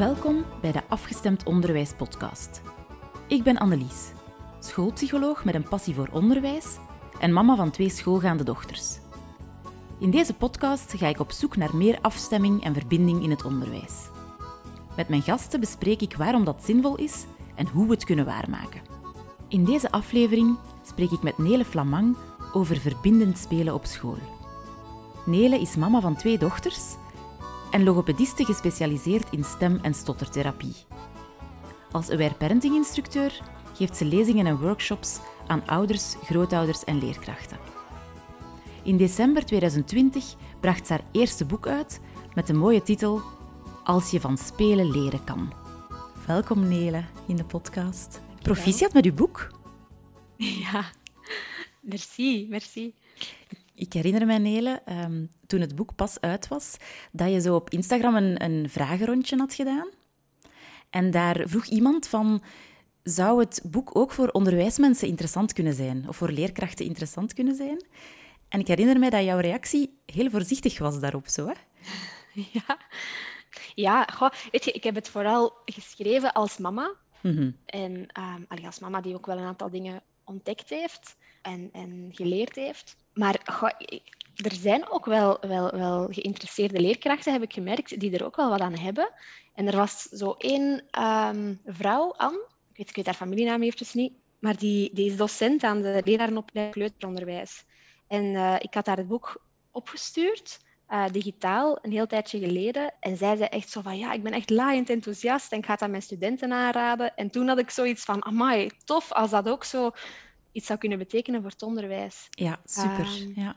Welkom bij de Afgestemd Onderwijs podcast. Ik ben Annelies, schoolpsycholoog met een passie voor onderwijs en mama van twee schoolgaande dochters. In deze podcast ga ik op zoek naar meer afstemming en verbinding in het onderwijs. Met mijn gasten bespreek ik waarom dat zinvol is en hoe we het kunnen waarmaken. In deze aflevering spreek ik met Nele Flamang over verbindend spelen op school. Nele is mama van twee dochters en logopediste gespecialiseerd in stem- en stottertherapie. Als aware parenting instructeur geeft ze lezingen en workshops aan ouders, grootouders en leerkrachten. In december 2020 bracht ze haar eerste boek uit met de mooie titel Als je van spelen leren kan. Welkom Nele in de podcast. Proficiat met uw boek. Ja, merci, merci. Ik herinner me, Nele, um, toen het boek pas uit was, dat je zo op Instagram een, een vragenrondje had gedaan. En daar vroeg iemand van, zou het boek ook voor onderwijsmensen interessant kunnen zijn? Of voor leerkrachten interessant kunnen zijn? En ik herinner me dat jouw reactie heel voorzichtig was daarop, zo hè? Ja, ja goh, weet je, ik heb het vooral geschreven als mama. Mhm. En um, als mama die ook wel een aantal dingen ontdekt heeft en, en geleerd heeft. Maar er zijn ook wel, wel, wel geïnteresseerde leerkrachten, heb ik gemerkt, die er ook wel wat aan hebben. En er was zo één um, vrouw, Anne, ik weet, ik weet haar familienaam eventjes niet, maar die, die is docent aan de lerarenopleiding kleuteronderwijs. En uh, ik had haar het boek opgestuurd, uh, digitaal, een heel tijdje geleden. En zij zei echt zo van, ja, ik ben echt laaiend enthousiast en ik ga aan mijn studenten aanraden. En toen had ik zoiets van, amai, tof als dat ook zo iets zou kunnen betekenen voor het onderwijs. Ja, super. Um, ja.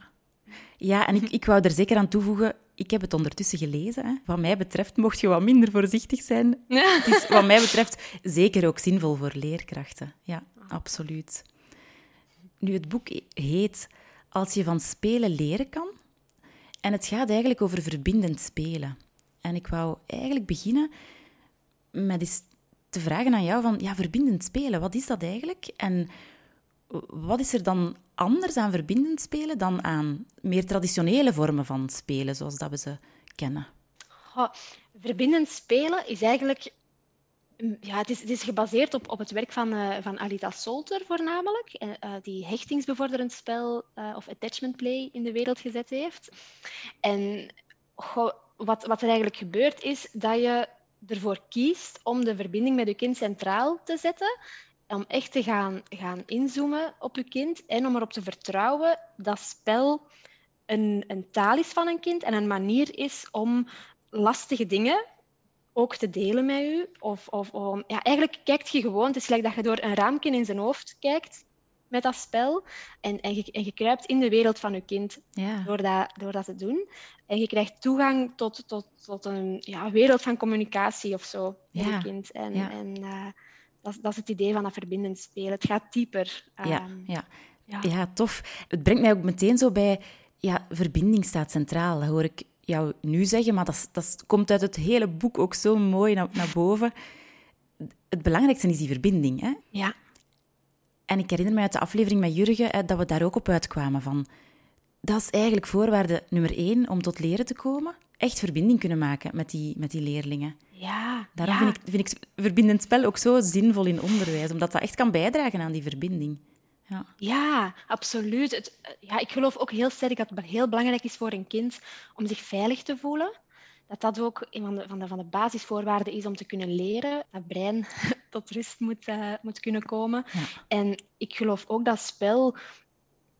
ja, en ik, ik wou er zeker aan toevoegen, ik heb het ondertussen gelezen. Hè. Wat mij betreft mocht je wat minder voorzichtig zijn. Het is wat mij betreft zeker ook zinvol voor leerkrachten. Ja, absoluut. Nu, het boek heet Als je van spelen leren kan. En het gaat eigenlijk over verbindend spelen. En ik wou eigenlijk beginnen met eens te vragen aan jou van, ja, verbindend spelen, wat is dat eigenlijk? En wat is er dan anders aan verbindend spelen dan aan meer traditionele vormen van spelen, zoals dat we ze kennen? Oh, verbindend spelen is eigenlijk... Ja, het is, het is gebaseerd op, op het werk van, uh, van Alita Solter voornamelijk, uh, die hechtingsbevorderend spel of attachment play in de wereld gezet heeft. En wat, wat er eigenlijk gebeurt is dat je ervoor kiest om de verbinding met je kind centraal te zetten om echt te gaan, gaan inzoomen op je kind en om erop te vertrouwen dat spel een, een taal is van een kind en een manier is om lastige dingen ook te delen met u. Of, of om, ja, eigenlijk kijkt je gewoon, het is gelijk dat je door een raampje in zijn hoofd kijkt met dat spel en, en, je, en je kruipt in de wereld van je kind ja. door, dat, door dat te doen. En je krijgt toegang tot, tot, tot een ja, wereld van communicatie of zo met Ja. je kind. En, Ja. en uh, dat, is- dat is het idee van dat verbindend spelen. Het gaat dieper. Ja, Ehm, ja. ja. ja, tof. Het brengt mij ook meteen zo bij... Ja, verbinding staat centraal. Dat hoor ik jou nu zeggen, maar dat, dat komt uit het hele boek ook zo mooi naar, naar boven. Het belangrijkste is die verbinding. Hè? ja. En ik herinner me uit de aflevering met Jurgen hè, dat we daar ook op uitkwamen van... Dat is eigenlijk voorwaarde nummer één om tot leren te komen. Echt verbinding kunnen maken met die, met die leerlingen. Ja, Daarom ja. vind, ik, vind ik verbindend spel ook zo zinvol in onderwijs, omdat dat echt kan bijdragen aan die verbinding. Ja. Ja, absoluut. Het, eh, ja, ik geloof ook heel sterk dat het heel belangrijk is voor een kind om zich veilig te voelen. Dat dat ook een van de, van de, van de basisvoorwaarden is om te kunnen leren. Dat brein tot rust moet, eh, moet kunnen komen. Ja. En ik geloof ook dat spel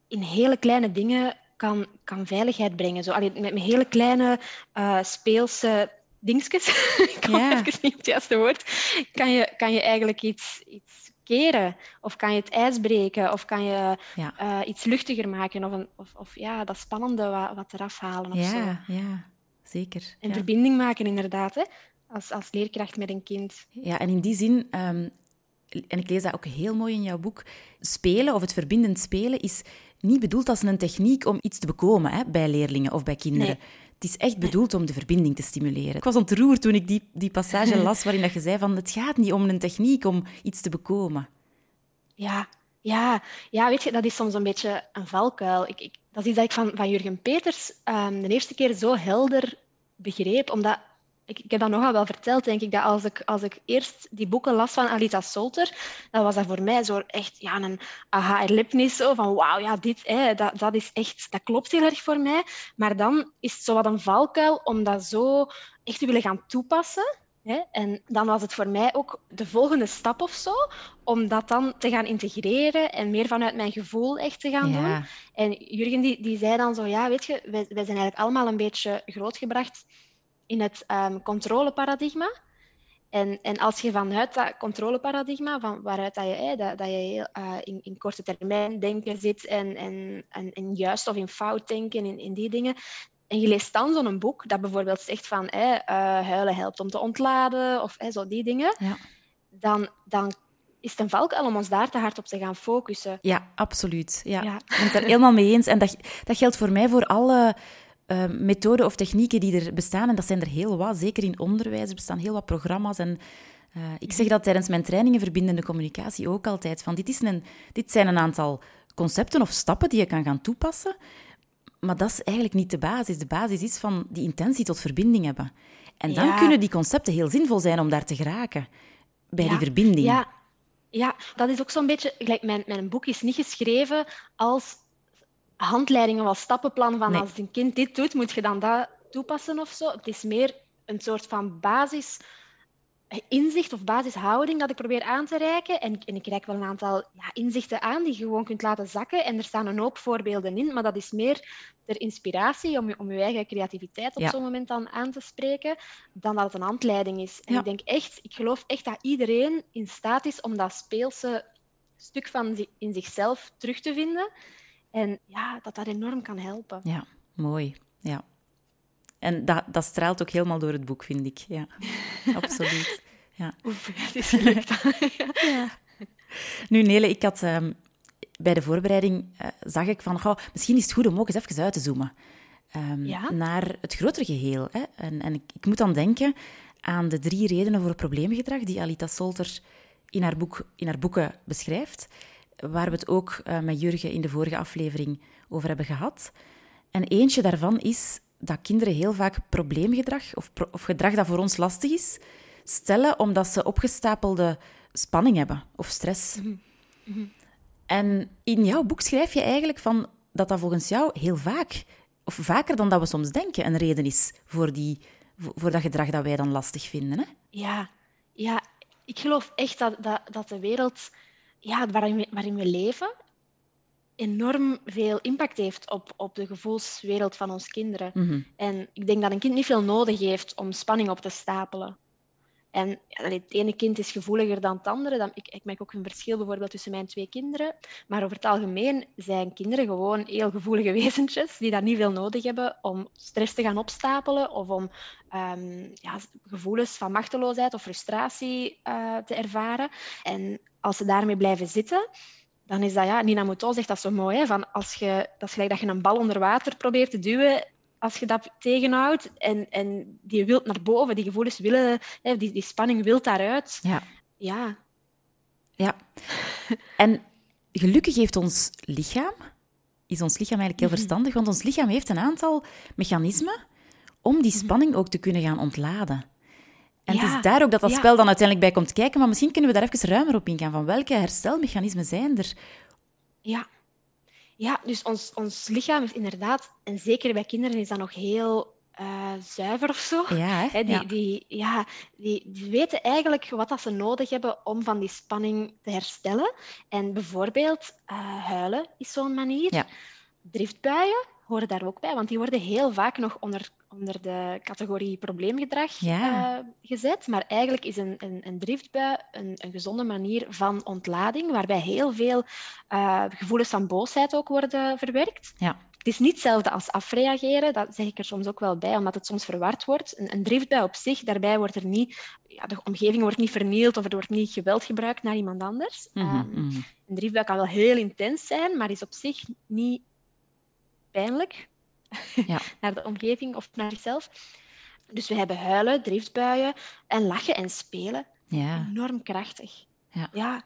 in hele kleine dingen kan, kan veiligheid brengen. Zo, allee, met, met hele kleine eh, speelse dingetjes, ik kom even niet op het juiste woord, kan je, kan je eigenlijk iets, iets keren. Of kan je het ijs breken. Of kan je Ja. eh, iets luchtiger maken. Of, een, of, of ja, dat spannende wat, wat eraf halen. Of zo. Ja, ja, zeker. En ja. verbinding maken inderdaad. Hè? Als, als leerkracht met een kind. Ja, en in die zin, ehm, en ik lees dat ook heel mooi in jouw boek, spelen of het verbindend spelen is niet bedoeld als een techniek om iets te bekomen hè, bij leerlingen of bij kinderen. Nee. Het is echt bedoeld om de verbinding te stimuleren. Ik was ontroerd toen ik die, die passage las waarin dat je zei van het gaat niet om een techniek om iets te bekomen. Ja, ja, ja, weet je, dat is soms een beetje een valkuil. Ik, ik, dat is iets dat ik van, van Jurgen Peters ehm, de eerste keer zo helder begreep, omdat ik, ik, heb dat nogal wel verteld, denk ik, dat als ik, als ik eerst die boeken las van Alita Solter, dan was dat voor mij zo echt ja, een aha-erlebnis. Zo van, wauw, ja, dit, hè, dat, dat is echt, dat klopt heel erg voor mij. Maar dan is het zo wat een valkuil om dat zo echt te willen gaan toepassen. Hè? En dan was het voor mij ook de volgende stap of zo, om dat dan te gaan integreren en meer vanuit mijn gevoel echt te gaan doen. En Jurgen die, die zei dan zo, ja, weet je, wij, wij zijn eigenlijk allemaal een beetje grootgebracht in het um, controleparadigma. En, en als je vanuit dat controleparadigma, van waaruit dat je, dat, dat je uh, in, in, korte termijn denken zit en, en, en, en, juist of in fout denken, in, in die dingen, en je leest dan zo'n boek dat bijvoorbeeld zegt van uh, huilen helpt om te ontladen of zo die dingen, ja. dan, dan is het een valkuil om ons daar te hard op te gaan focussen. Ja, absoluut. Ja. ja. Ik ben het er helemaal mee eens. En dat, dat geldt voor mij voor alle uh, methoden of technieken die er bestaan. En dat zijn er heel wat, zeker in onderwijs. Er bestaan heel wat programma's. En uh, ik zeg dat tijdens mijn trainingen verbindende communicatie ook altijd. Van dit, is een, dit zijn een aantal concepten of stappen die je kan gaan toepassen. Maar dat is eigenlijk niet de basis. De basis is van die intentie tot verbinding hebben. En dan kunnen die concepten heel zinvol zijn om daar te geraken. Bij die verbinding. Ja. ja, dat is ook zo'n beetje... Mijn, mijn boek is niet geschreven als handleidingen of stappenplan van als een kind dit doet, moet je dan dat toepassen of zo. Het is meer een soort van basis inzicht of basishouding dat ik probeer aan te reiken. En, en ik reik wel een aantal ja, inzichten aan die je gewoon kunt laten zakken. En er staan een hoop voorbeelden in, maar dat is meer ter inspiratie om, om je eigen creativiteit op zo'n moment dan aan te spreken, dan dat het een handleiding is. En ik denk echt, ik geloof echt dat iedereen in staat is om dat speelse stuk van in zichzelf terug te vinden. En ja, dat dat enorm kan helpen. Ja, mooi. Ja. En dat, dat straalt ook helemaal door het boek, vind ik. Ja, absoluut. Ja. Oef, het is gelukt. ja. Nu, Nele, ik had ehm, bij de voorbereiding uh, zag ik van, goh, misschien is het goed om ook eens even uit te zoomen um, ja? naar het grotere geheel. Hè? En, en ik, ik, moet dan denken aan de drie redenen voor probleemgedrag die Alita Solter in haar, boek, in haar boeken beschrijft waar we het ook uh, met Jurgen in de vorige aflevering over hebben gehad. En eentje daarvan is dat kinderen heel vaak probleemgedrag, of, pro of gedrag dat voor ons lastig is, stellen omdat ze opgestapelde spanning hebben of stress. Mm -hmm. En in jouw boek schrijf je eigenlijk van dat dat volgens jou heel vaak, of vaker dan dat we soms denken, een reden is voor, die, voor dat gedrag dat wij dan lastig vinden. Hè? Ja, ja, ik geloof echt dat, dat, dat de wereld ja, waarin, we, waarin we leven enorm veel impact heeft op, op de gevoelswereld van ons kinderen. Mhm. En ik denk dat een kind niet veel nodig heeft om spanning op te stapelen. En het ene kind is gevoeliger dan het andere. Ik, ik merk ook een verschil bijvoorbeeld tussen mijn twee kinderen. Maar over het algemeen zijn kinderen gewoon heel gevoelige wezentjes die daar niet veel nodig hebben om stress te gaan opstapelen of om um, ja, gevoelens van machteloosheid of frustratie uh, te ervaren. En als ze daarmee blijven zitten, dan is dat, ja, Nina Mouton zegt dat zo mooi, hè, van als je, dat is gelijk dat je een bal onder water probeert te duwen, als je dat tegenhoudt en, en die wilt naar boven, die gevoelens willen, hè, die, die spanning wilt daaruit. Ja. Ja. ja. En gelukkig heeft ons lichaam, is ons lichaam eigenlijk heel mhm. verstandig, want ons lichaam heeft een aantal mechanismen om die mhm. spanning ook te kunnen gaan ontladen. En het is daar ook dat dat spel dan uiteindelijk bij komt kijken, maar misschien kunnen we daar even ruimer op ingaan. Van welke herstelmechanismen zijn er? Ja, ja dus ons, ons lichaam is inderdaad, en zeker bij kinderen is dat nog heel uh, zuiver of zo. Ja, hè? die, Die, ja, die, die, weten eigenlijk wat dat ze nodig hebben om van die spanning te herstellen. En bijvoorbeeld uh, huilen is zo'n manier. Ja. Driftbuien horen daar ook bij, want die worden heel vaak nog onder onder de categorie probleemgedrag uh, gezet. Maar eigenlijk is een, een, een driftbui een, een, gezonde manier van ontlading, waarbij heel veel uh, gevoelens van boosheid ook worden verwerkt. Ja. Het is niet hetzelfde als afreageren, dat zeg ik er soms ook wel bij, omdat het soms verward wordt. Een, een driftbui op zich, daarbij wordt er niet, ja, de omgeving wordt niet vernield of er wordt niet geweld gebruikt naar iemand anders. Mm -hmm. een driftbui kan wel heel intens zijn, maar is op zich niet pijnlijk ja. naar de omgeving of naar zichzelf. Dus we hebben huilen, driftbuien en lachen en spelen. Ja. Enorm krachtig. Ja. ja.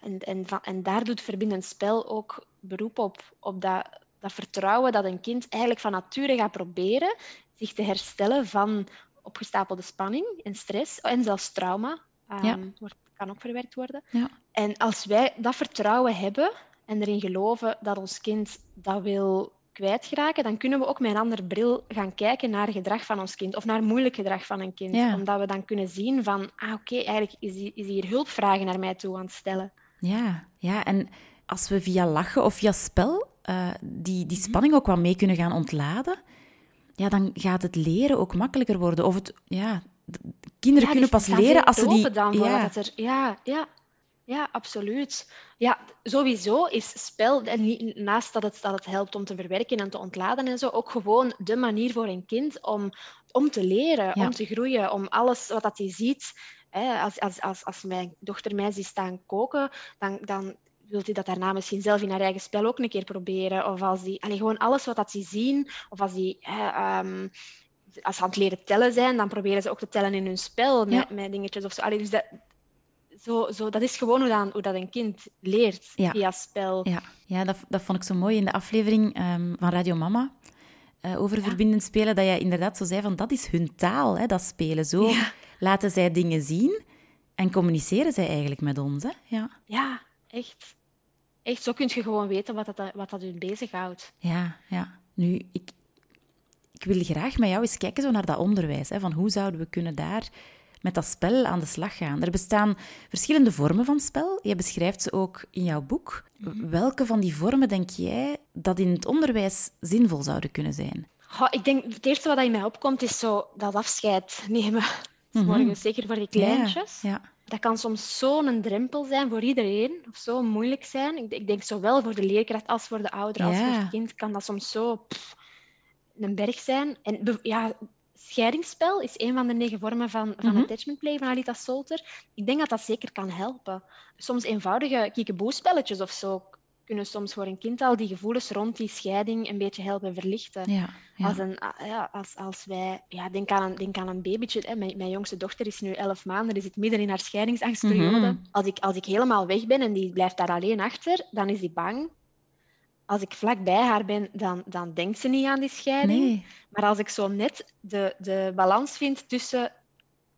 En, en, van, en daar doet verbindend spel ook beroep op, op dat, dat vertrouwen dat een kind eigenlijk van nature gaat proberen zich te herstellen van opgestapelde spanning en stress en zelfs trauma. Um, wordt, kan ook verwerkt worden. Ja. En als wij dat vertrouwen hebben en erin geloven dat ons kind dat wil kwijtraken, dan kunnen we ook met een ander bril gaan kijken naar gedrag van ons kind of naar moeilijk gedrag van een kind. Omdat we dan kunnen zien van, ah oké, eigenlijk is is hier hulpvragen naar mij toe aan het stellen. Ja, ja, en als we via lachen of via spel uh, die, die spanning ook wat mee kunnen gaan ontladen, ja, dan gaat het leren ook makkelijker worden. Of het, ja, kinderen kunnen pas leren als ze die... Dan ja. Er, ja, ja, ja, absoluut. Ja, sowieso is spel, en niet, naast dat het, dat het helpt om te verwerken en te ontladen en zo, ook gewoon de manier voor een kind om, om te leren, om te groeien, om alles wat dat hij ziet. Hè, als, als, als, als mijn dochter mij ziet staan koken, dan, dan wil hij dat daarna misschien zelf in haar eigen spel ook een keer proberen. Of als die, allee, gewoon alles wat dat ze zien, of als die... Hè, als ze aan het leren tellen zijn, dan proberen ze ook te tellen in hun spel met, met dingetjes of zo. Allee, dus dat, zo, zo, dat is gewoon hoe, dan, hoe dat een kind leert via spel. Ja, ja dat, dat vond ik zo mooi in de aflevering ehm, van Radio Mama. Uh, over verbindend spelen, dat jij inderdaad zo zei van dat is hun taal, hè, dat spelen. Zo laten zij dingen zien en communiceren zij eigenlijk met ons. Hè? Ja. ja, echt. Echt, zo kun je gewoon weten wat dat, wat dat hun bezighoudt. Ja, ja. Nu, ik, ik wil graag met jou eens kijken zo naar dat onderwijs. Hè, van hoe zouden we kunnen daar met dat spel aan de slag gaan. Er bestaan verschillende vormen van spel. Je beschrijft ze ook in jouw boek. Mhm. Welke van die vormen denk jij dat in het onderwijs zinvol zouden kunnen zijn? ik denk, het eerste wat in mij opkomt is zo dat afscheid nemen. Mm Zeker voor die kleintjes. Ja, Dat kan soms zo'n drempel zijn voor iedereen, of zo moeilijk zijn. Ik, ik, denk zowel voor de leerkracht als voor de ouder als voor het kind kan dat soms zo een berg zijn. En ja, scheidingsspel is een van de negen vormen van, van mm attachment play van Alita Solter. Ik denk dat dat zeker kan helpen. Soms eenvoudige kiekeboespelletjes of zo kunnen soms voor een kind al die gevoelens rond die scheiding een beetje helpen verlichten. Ja, Als, een, ah, ja, als, als wij... Ja, denk, aan een, denk aan een babytje. Hè. Mijn, mijn jongste dochter is nu elf maanden, die zit midden in haar scheidingsangstperiode. Mhm. als, ik, als ik helemaal weg ben en die blijft daar alleen achter, dan is die bang als ik vlak bij haar ben, dan, dan denkt ze niet aan die scheiding. Nee. Maar als ik zo net de, de balans vind tussen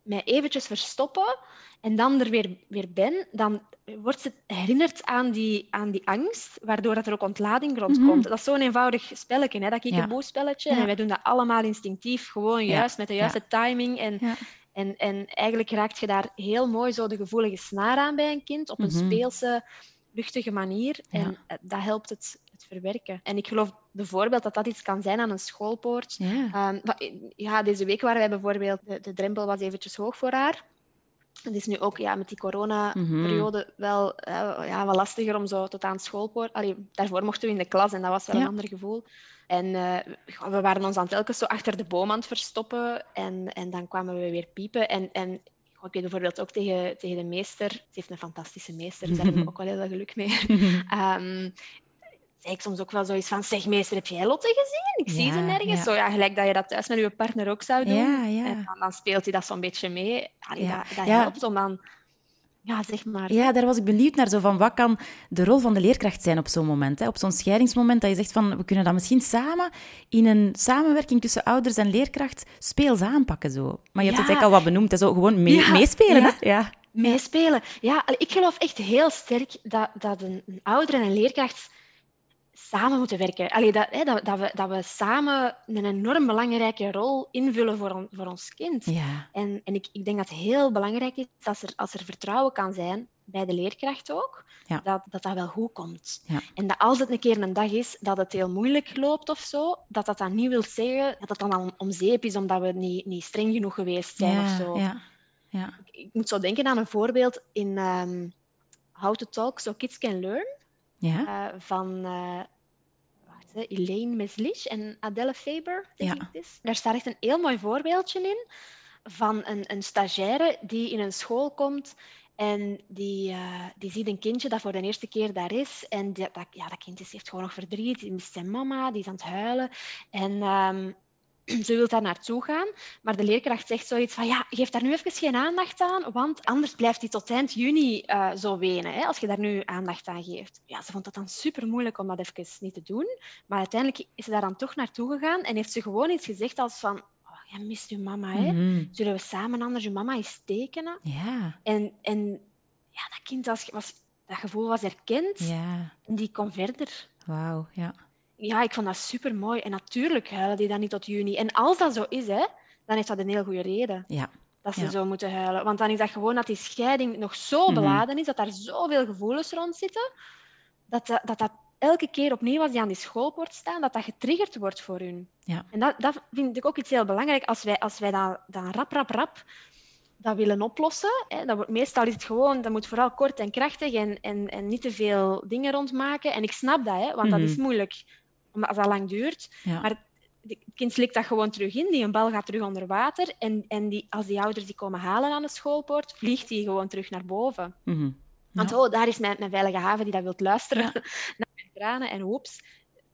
mij eventjes verstoppen en dan er weer, weer ben, dan wordt ze herinnerd aan die, aan die angst, waardoor dat er ook ontlading rondkomt. Mm Dat is zo'n eenvoudig spelletje, hè? dat ik een spelletje. En wij doen dat allemaal instinctief, gewoon juist met de juiste timing. En, en, en eigenlijk raakt je daar heel mooi zo de gevoelige snaar aan bij een kind, op een mhm. speelse, luchtige manier. En eh, dat helpt het verwerken. En ik geloof bijvoorbeeld dat dat iets kan zijn aan een schoolpoort. Ja, ehm, ja deze week waren wij bijvoorbeeld, de, de drempel was eventjes hoog voor haar. Het is nu ook ja, met die corona-periode mhm. wel, uh, ja, wel lastiger om zo tot aan schoolpoort... Allee, daarvoor mochten we in de klas en dat was wel een ander gevoel. En uh, we waren ons aan telkens zo achter de boom aan het verstoppen en, en dan kwamen we weer piepen. En, en ik weet bijvoorbeeld ook tegen, tegen de meester, ze heeft een fantastische meester, dus daar hebben we ook wel heel veel geluk mee. um, zei ik soms ook wel zoiets van, zeg meester, heb jij Lotte gezien? Ik zie ze nergens. Zo, ja, gelijk dat je dat thuis met je partner ook zou doen. En dan, dan, speelt hij dat zo'n beetje mee. Allee, dat, dat helpt om dan... Ja, zeg maar. Ja, daar was ik benieuwd naar. Zo van, wat kan de rol van de leerkracht zijn op zo'n moment? Hè? Op zo'n scheidingsmoment dat je zegt van, we kunnen dat misschien samen in een samenwerking tussen ouders en leerkracht speels aanpakken. Zo. Maar je hebt het eigenlijk al wat benoemd. Hè? Zo, gewoon meespelen. Hè? Ja. Meespelen. Ja, ik geloof echt heel sterk dat, dat een, een ouder en een leerkracht samen moeten werken. Allee, dat, hè, dat, dat, we, dat we samen een enorm belangrijke rol invullen voor, on, voor ons kind. Ja. En, en ik, ik denk dat het heel belangrijk is als er, als er vertrouwen kan zijn bij de leerkracht ook, ja. dat, dat dat wel goed komt. Ja. En dat als het een keer een dag is dat het heel moeilijk loopt of zo, dat dat dan niet wil zeggen dat het dan om zeep is omdat we niet, niet streng genoeg geweest zijn of zo. Ja. Ja. Ik, ik, moet zo denken aan een voorbeeld in um, How to Talk So Kids Can Learn. Ja. Uh, van uh, Elaine Meslich en Adele Faber, denk ja. ik het is. Daar staat echt een heel mooi voorbeeldje in van een, een stagiaire die in een school komt en die, uh, die ziet een kindje dat voor de eerste keer daar is. En die, dat, ja, dat kind heeft gewoon nog verdriet. Die mist zijn mama, die is aan het huilen. En um, ze wil daar naartoe gaan, maar de leerkracht zegt zoiets van ja, geef daar nu even geen aandacht aan, want anders blijft hij tot eind juni uh, zo wenen, hè, als je daar nu aandacht aan geeft. Ja, ze vond dat dan super moeilijk om dat even niet te doen, maar uiteindelijk is ze daar dan toch naartoe gegaan en heeft ze gewoon iets gezegd als van jij mist je mama, hè? Mhm. Zullen we samen anders je mama eens tekenen? Ja, En, en ja, dat kind was, was, dat gevoel was erkend ja. en die kon verder. Wauw, ja. Ja, ik vond dat super mooi. En natuurlijk huilen die dan niet tot juni. En als dat zo is, hè, dan is dat een heel goede reden Ja, dat ze Ja. zo moeten huilen. Want dan is dat gewoon dat die scheiding nog zo Mhm. beladen is, dat daar zoveel gevoelens rond zitten, dat dat, dat, dat elke keer opnieuw als die aan die schoolpoort staan, dat dat getriggerd wordt voor hun. ja. En dat, dat vind ik ook iets heel belangrijk. Als wij, als wij dat, dat rap, rap, rap dat willen oplossen, hè, dat wordt, meestal is het gewoon, dat moet vooral kort en krachtig en, en, en niet te veel dingen rondmaken. En ik snap dat, hè, want dat Mhm. is moeilijk omdat als dat lang duurt. ja. Maar het kind slikt dat gewoon terug in, die een bal gaat terug onder water. En, en die, als die ouders die komen halen aan de schoolpoort, vliegt die gewoon terug naar boven. Mhm. Want Ja. oh, daar is mijn, mijn veilige haven die dat wilt luisteren Ja. naar mijn tranen. En woeps,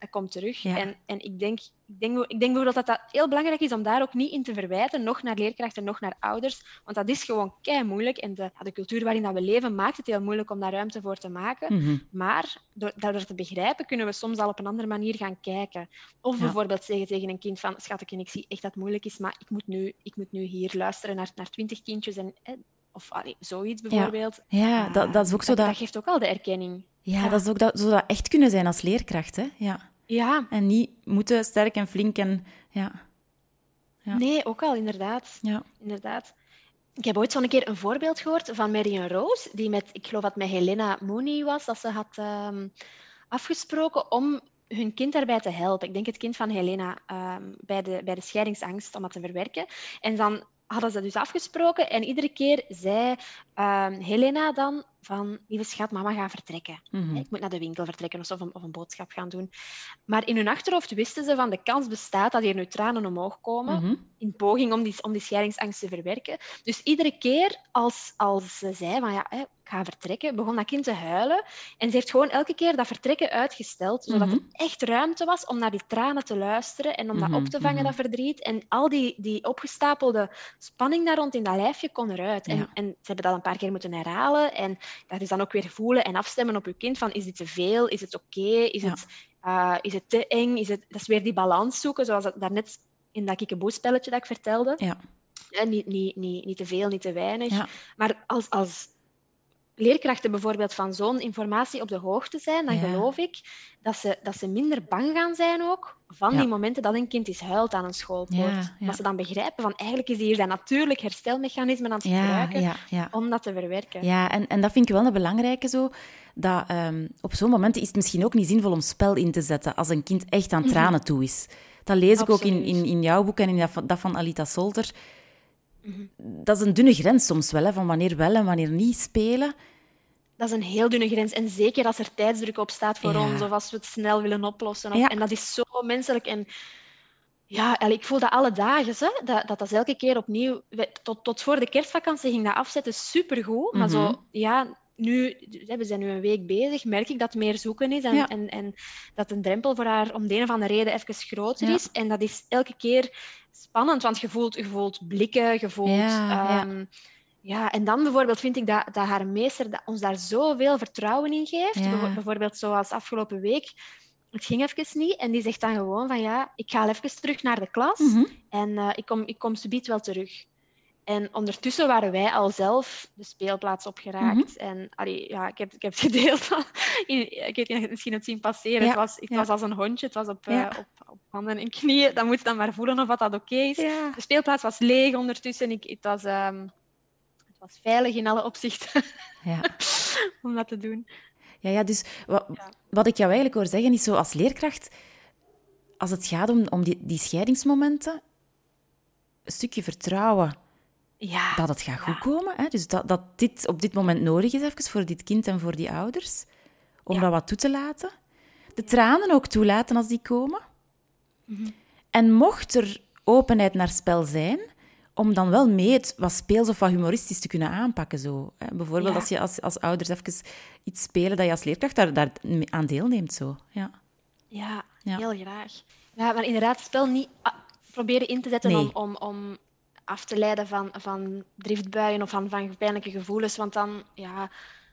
dat komt terug. Ja. En, en ik, denk, ik, denk, ik denk bijvoorbeeld dat dat heel belangrijk is om daar ook niet in te verwijten, nog naar leerkrachten, nog naar ouders. Want dat is gewoon kei moeilijk. En de, de cultuur waarin dat we leven maakt het heel moeilijk om daar ruimte voor te maken. Mhm. Maar door, daardoor te begrijpen, kunnen we soms al op een andere manier gaan kijken. Of Ja. bijvoorbeeld zeggen tegen een kind van, schatje, ik zie echt dat het moeilijk is, maar ik moet nu, ik moet nu hier luisteren naar, naar twintig kindjes. En, eh, of allee, zoiets bijvoorbeeld. Ja, dat, dat is ook zo dat, dat... geeft ook al de erkenning. Ja, ja. dat is ook dat, zo dat echt kunnen zijn als leerkracht, hè. Ja. Ja, En niet moeten sterk en flink en... Ja, Ja. nee, ook al, inderdaad. ja. inderdaad. Ik heb ooit zo'n keer een voorbeeld gehoord van Marion Rose, die met, ik geloof dat met Helena Mooney was, dat ze had ehm, afgesproken om hun kind daarbij te helpen. Ik denk het kind van Helena ehm, bij, de, bij de scheidingsangst om dat te verwerken. En dan hadden ze dus afgesproken en iedere keer zei ehm, Helena dan van, lieve schat, mama gaat vertrekken. Mhm. Ik moet naar de winkel vertrekken of, een, of een boodschap gaan doen. Maar in hun achterhoofd wisten ze van de kans bestaat dat hier nu tranen omhoog komen Mhm. in poging om die, om die scheidingsangst te verwerken. Dus iedere keer als, als ze zei van ja, hè, ik ga vertrekken, begon dat kind te huilen. En ze heeft gewoon elke keer dat vertrekken uitgesteld, zodat Mhm. er echt ruimte was om naar die tranen te luisteren en om Mhm, dat op te vangen, mhm. dat verdriet. En al die, die opgestapelde spanning daar rond in dat lijfje kon eruit. En, en ze hebben dat een paar keer moeten herhalen. En dat is dan ook weer voelen en afstemmen op je kind van is dit te veel, is het oké, is, Ja. het, eh, is het te eng, is het... dat is weer die balans zoeken, zoals dat daarnet in dat kikkeboespelletje dat ik vertelde. Ja. Hè, niet, niet, niet, niet te veel, niet te weinig. Ja. Maar als, als leerkrachten bijvoorbeeld van zo'n informatie op de hoogte zijn, dan Ja. geloof ik dat ze, dat ze minder bang gaan zijn ook van Ja. die momenten dat een kind is huilt aan een schoolpoort. Ja. Dat ze dan begrijpen van eigenlijk is hier zijn natuurlijk herstelmechanisme aan het gebruiken om dat te verwerken. Ja, en, en dat vind ik wel een belangrijke zo. Dat ehm, op zo'n moment is het misschien ook niet zinvol om spel in te zetten als een kind echt aan tranen toe is. Dat lees ik ook in, in, in jouw boek en in dat van, dat van Alita Solter. Dat is een dunne grens soms wel, hè, van wanneer wel en wanneer niet spelen. Dat is een heel dunne grens. En zeker als er tijdsdruk op staat voor Ja. ons, of als we het snel willen oplossen. Of- Ja. En dat is zo menselijk. En ja, ik voel dat alle dagen. Hè? Dat, dat dat is elke keer opnieuw... Tot, tot voor de kerstvakantie ging dat afzetten supergoed. Maar Mhm. zo, ja, nu... We zijn nu een week bezig. Merk ik dat meer zoeken is. En, Ja. en, en dat een drempel voor haar om de een of andere reden even groter Ja. is. En dat is elke keer spannend. Want je voelt, je voelt blikken, je voelt... Ja, ehm, ja, en dan bijvoorbeeld vind ik dat, dat haar meester dat ons daar zoveel vertrouwen in geeft. Bijvoorbeeld zoals afgelopen week. Het ging even niet. En die zegt dan gewoon van ja, ik ga even terug naar de klas. Mhm. En eh, ik kom, ik kom subiet wel terug. En ondertussen waren wij al zelf de speelplaats opgeraakt. Mhm. En allee, ja, ik, heb, ik heb het gedeeld. ik weet niet misschien het zien passeren. Ja, Het, was, ja. was als een hondje. Het was op, eh, op, op handen en knieën. Dan moet je dan maar voelen of dat, dat oké is. De speelplaats was leeg ondertussen. Ik, het, was, ehm, het was veilig in alle opzichten Ja. om dat te doen. Ja, ja, dus wat, wat ik jou eigenlijk hoor zeggen is zo als leerkracht, als het gaat om, om die, die scheidingsmomenten, een stukje vertrouwen Ja, dat het gaat goed komen. Hè? Dus dat, dat dit op dit moment nodig is even voor dit kind en voor die ouders. Om dat wat toe te laten. De tranen ook toelaten als die komen. Mhm. En mocht er openheid naar spel zijn, om dan wel mee het wat speels of wat humoristisch te kunnen aanpakken. Zo. Hè? Bijvoorbeeld Ja. als je als, als ouders even iets spelen dat je als leerkracht daar, daar aan deelneemt. Zo. Ja. ja, Ja. heel graag. Ja, maar inderdaad, het spel niet ah, proberen in te zetten Nee. om, om, om af te leiden van, van driftbuien of van, van pijnlijke gevoelens. Want dan, ja,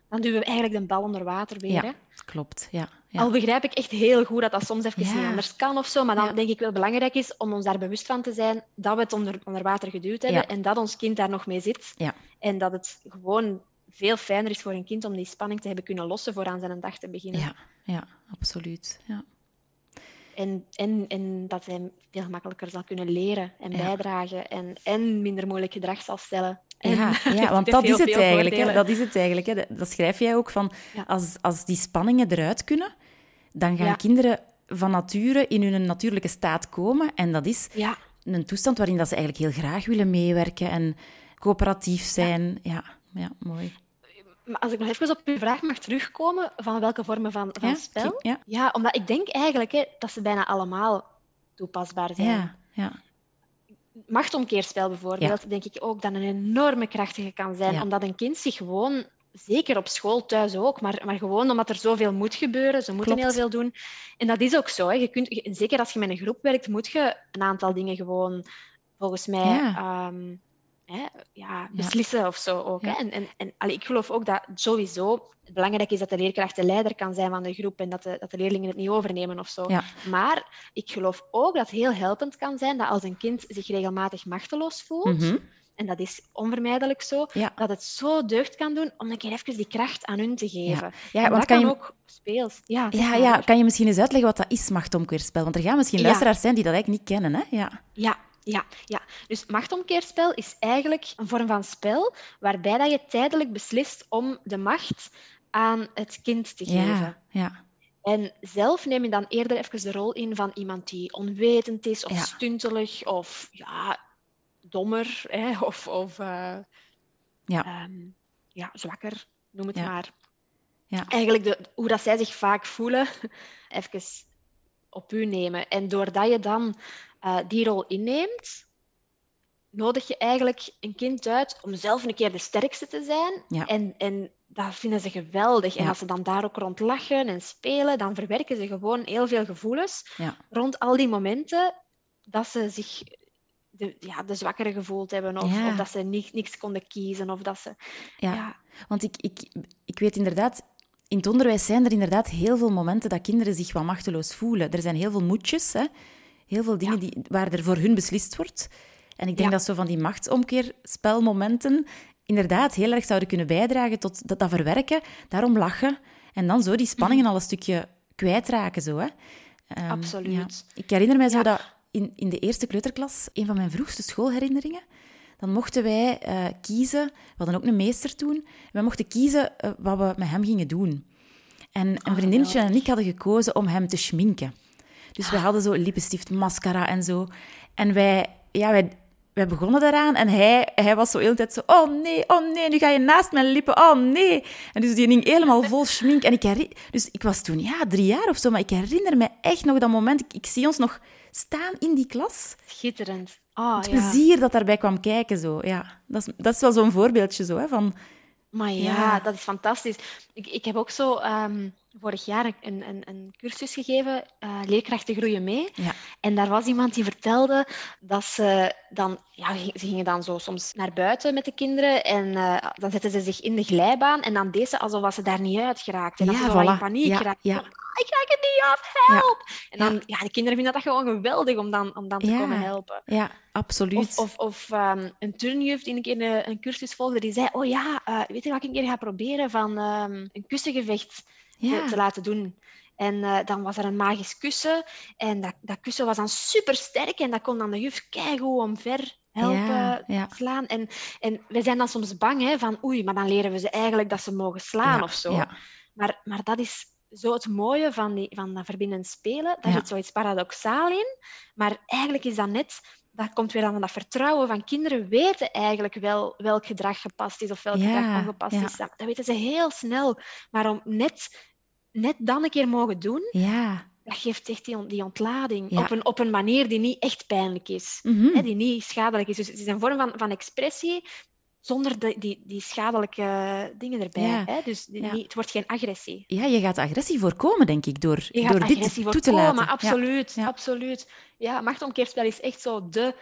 dan duwen we eigenlijk de bal onder water weer. Ja, Hè? klopt. Ja, ja. Al begrijp ik echt heel goed dat dat soms even Ja. niet anders kan of zo, maar dan denk ik wel belangrijk is om ons daar bewust van te zijn dat we het onder, onder water geduwd hebben en dat ons kind daar nog mee zit. Ja. En dat het gewoon veel fijner is voor een kind om die spanning te hebben kunnen lossen voor aan zijn dag te beginnen. ja, ja, absoluut. Ja. En, en, en dat hij veel gemakkelijker zal kunnen leren en Ja. bijdragen en, en minder moeilijk gedrag zal stellen. En Ja, ja, want dat is het eigenlijk. Hè. Dat is het eigenlijk. Hè. Dat- schrijf jij ook van. Ja. Als, als die spanningen eruit kunnen, dan gaan kinderen van nature in hun natuurlijke staat komen. En dat is een toestand waarin dat ze eigenlijk heel graag willen meewerken en coöperatief zijn. Ja, ja, mooi. Maar als ik nog even op uw vraag mag terugkomen, van welke vormen van, van Ja, spel? ja. Ja, omdat ik denk eigenlijk hè, dat ze bijna allemaal toepasbaar zijn. Ja, ja, Machtomkeerspel bijvoorbeeld, denk ik ook dat een enorme krachtige kan zijn. Omdat een kind zich gewoon, zeker op school, thuis ook, maar, maar gewoon omdat er zoveel moet gebeuren, ze moeten Klopt. heel veel doen. En dat is ook zo. Hè. Je kunt, zeker als je met een groep werkt, moet je een aantal dingen gewoon, volgens mij, Ja. Hè, ja, beslissen of zo ook. Hè. En, en, en allee, ik geloof ook dat sowieso belangrijk is dat de leerkracht de leider kan zijn van de groep en dat de, dat de leerlingen het niet overnemen of zo. Ja. Maar ik geloof ook dat het heel helpend kan zijn dat als een kind zich regelmatig machteloos voelt, Mhm. en dat is onvermijdelijk zo, ja. dat het zo deugd kan doen om een keer even die kracht aan hun te geven. Ja, want dat kan je- ook speels. Ja, Ja, ja, kan je misschien eens uitleggen wat dat is, machtomkeerspel? Want er gaan misschien luisteraars zijn die dat eigenlijk niet kennen. Hè? Ja. Ja, ja, ja. Dus machtomkeerspel is eigenlijk een vorm van spel waarbij dat je tijdelijk beslist om de macht aan het kind te geven. Ja, ja, En zelf neem je dan eerder even de rol in van iemand die onwetend is of Ja. stuntelig of ja, dommer hè, of, of eh, ja, ehm, ja, zwakker, noem het Ja. maar. Ja. Eigenlijk de, hoe dat zij zich vaak voelen, even op u nemen. En doordat je dan eh, die rol inneemt, nodig je eigenlijk een kind uit om zelf een keer de sterkste te zijn. Ja. En, en dat vinden ze geweldig. En als ze dan daar ook rond lachen en spelen, dan verwerken ze gewoon heel veel gevoelens ja. rond al die momenten dat ze zich de, ja, de zwakkere gevoeld hebben. Of, dat ze ni- niks konden kiezen. Of dat ze... ja. ja. Want ik, ik, ik weet inderdaad, in het onderwijs zijn er inderdaad heel veel momenten dat kinderen zich wat machteloos voelen. Er zijn heel veel moedjes, hè? Heel veel dingen Ja. die, waar er voor hun beslist wordt. En ik denk Ja. dat zo van die machtsomkeerspelmomenten inderdaad heel erg zouden kunnen bijdragen tot dat, dat verwerken, daarom lachen en dan zo die spanningen al een stukje kwijtraken. Zo, hè? Ehm, Mhm. Absoluut. ja. Ik herinner mij zo dat in, in de eerste kleuterklas, een van mijn vroegste schoolherinneringen, dan mochten wij eh, kiezen, we hadden ook een meester toen, wij mochten kiezen eh, wat we met hem gingen doen. En een Oh, vriendinnetje en ik hadden gekozen om hem te schminken. Dus wij hadden zo lippenstift, mascara en zo. En wij, ja, wij, wij begonnen daaraan en hij, hij was zo de hele tijd zo... Oh nee, oh nee, nu ga je naast mijn lippen, oh nee. En dus die ging helemaal vol schmink. En ik herinner, dus ik was toen, ja, drie jaar of zo, maar ik herinner me echt nog dat moment. Ik, ik zie ons nog staan in die klas. Schitterend. Ah, Het ja. plezier dat daarbij kwam kijken, zo. Ja, dat is, dat is wel zo'n voorbeeldje zo, hè, van... Maar ja, Ja. dat is fantastisch. Ik, ik heb ook zo ehm, vorig jaar een, een, een cursus gegeven, eh, Leerkrachten groeien mee. Ja. En daar was iemand die vertelde dat ze dan, ja, ze gingen dan zo soms naar buiten met de kinderen en eh, dan zetten ze zich in de glijbaan en dan deed ze alsof ze daar niet uit geraakt. En dat Ja, ze wat in voilà. paniek Ja, geraakt. ja. "Ah, ik raak het niet af, help! En dan, ja. de kinderen vinden dat gewoon geweldig om dan, om dan te komen helpen. Ja, absoluut. Of, of, of ehm, een turnjuf die een keer een, een cursus volgde, die zei, oh ja, eh, weet je wat ik een keer ga proberen? Van ehm, een kussengevecht ja. te, te laten doen. En eh, dan was er een magisch kussen. En dat, dat kussen was dan super sterk. En dat kon dan de juf keigoed omver helpen Ja, slaan. En, en we zijn dan soms bang hè, van oei, maar dan leren we ze eigenlijk dat ze mogen slaan of zo. Maar, maar dat is zo het mooie van, die, van dat verbindend spelen. Daar zit zoiets paradoxaal in. Maar eigenlijk is dat net... Dat komt weer aan dat vertrouwen van kinderen weten eigenlijk wel welk gedrag gepast is of welk Ja, gedrag ongepast ja. is. Dat weten ze heel snel. Maar om net, net dan een keer mogen doen, Ja. dat geeft echt die, on- die ontlading. Ja. Op, een, op een manier die niet echt pijnlijk is. Mhm. Hè, die niet schadelijk is. Dus het is een vorm van, van expressie zonder de, die, die schadelijke dingen erbij. Ja. Hè? Dus die- Ja. niet, het wordt geen agressie. Ja, je gaat agressie voorkomen, denk ik, door, Je door dit agressie toe te laten. Ja. absoluut. Ja. absoluut. Ja, machtomkeerspel is echt zo de,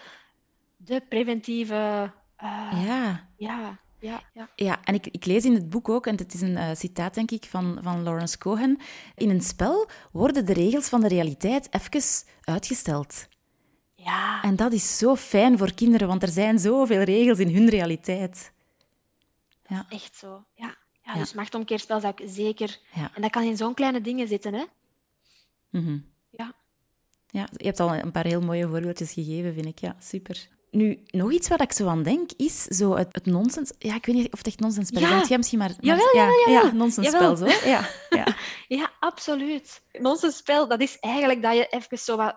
de preventieve... eh, Ja. ja. Ja, ja. Ja, en ik, ik lees in het boek ook, en het is een uh, citaat denk ik van, van Lawrence Cohen, in een spel worden de regels van de realiteit even uitgesteld. Ja. En dat is zo fijn voor kinderen, want er zijn zoveel regels in hun realiteit. Ja. Echt zo, ja. Ja, dus machtomkeerspel zou ik zeker... Ja. En dat kan in zo'n kleine dingen zitten, hè. Mm Ja. Ja, je hebt al een paar heel mooie voorbeeldjes gegeven, vind ik. Ja, super. Nu, nog iets wat ik zo aan denk, is zo het, het nonsens... Ja, ik weet niet of het echt nonsensspel is. Ja. jij misschien maar... Jawel, ja, ja, ja, nonsensspel, zo. Ja, ja. ja, absoluut. Nonsensspel, dat is eigenlijk dat je even zo wat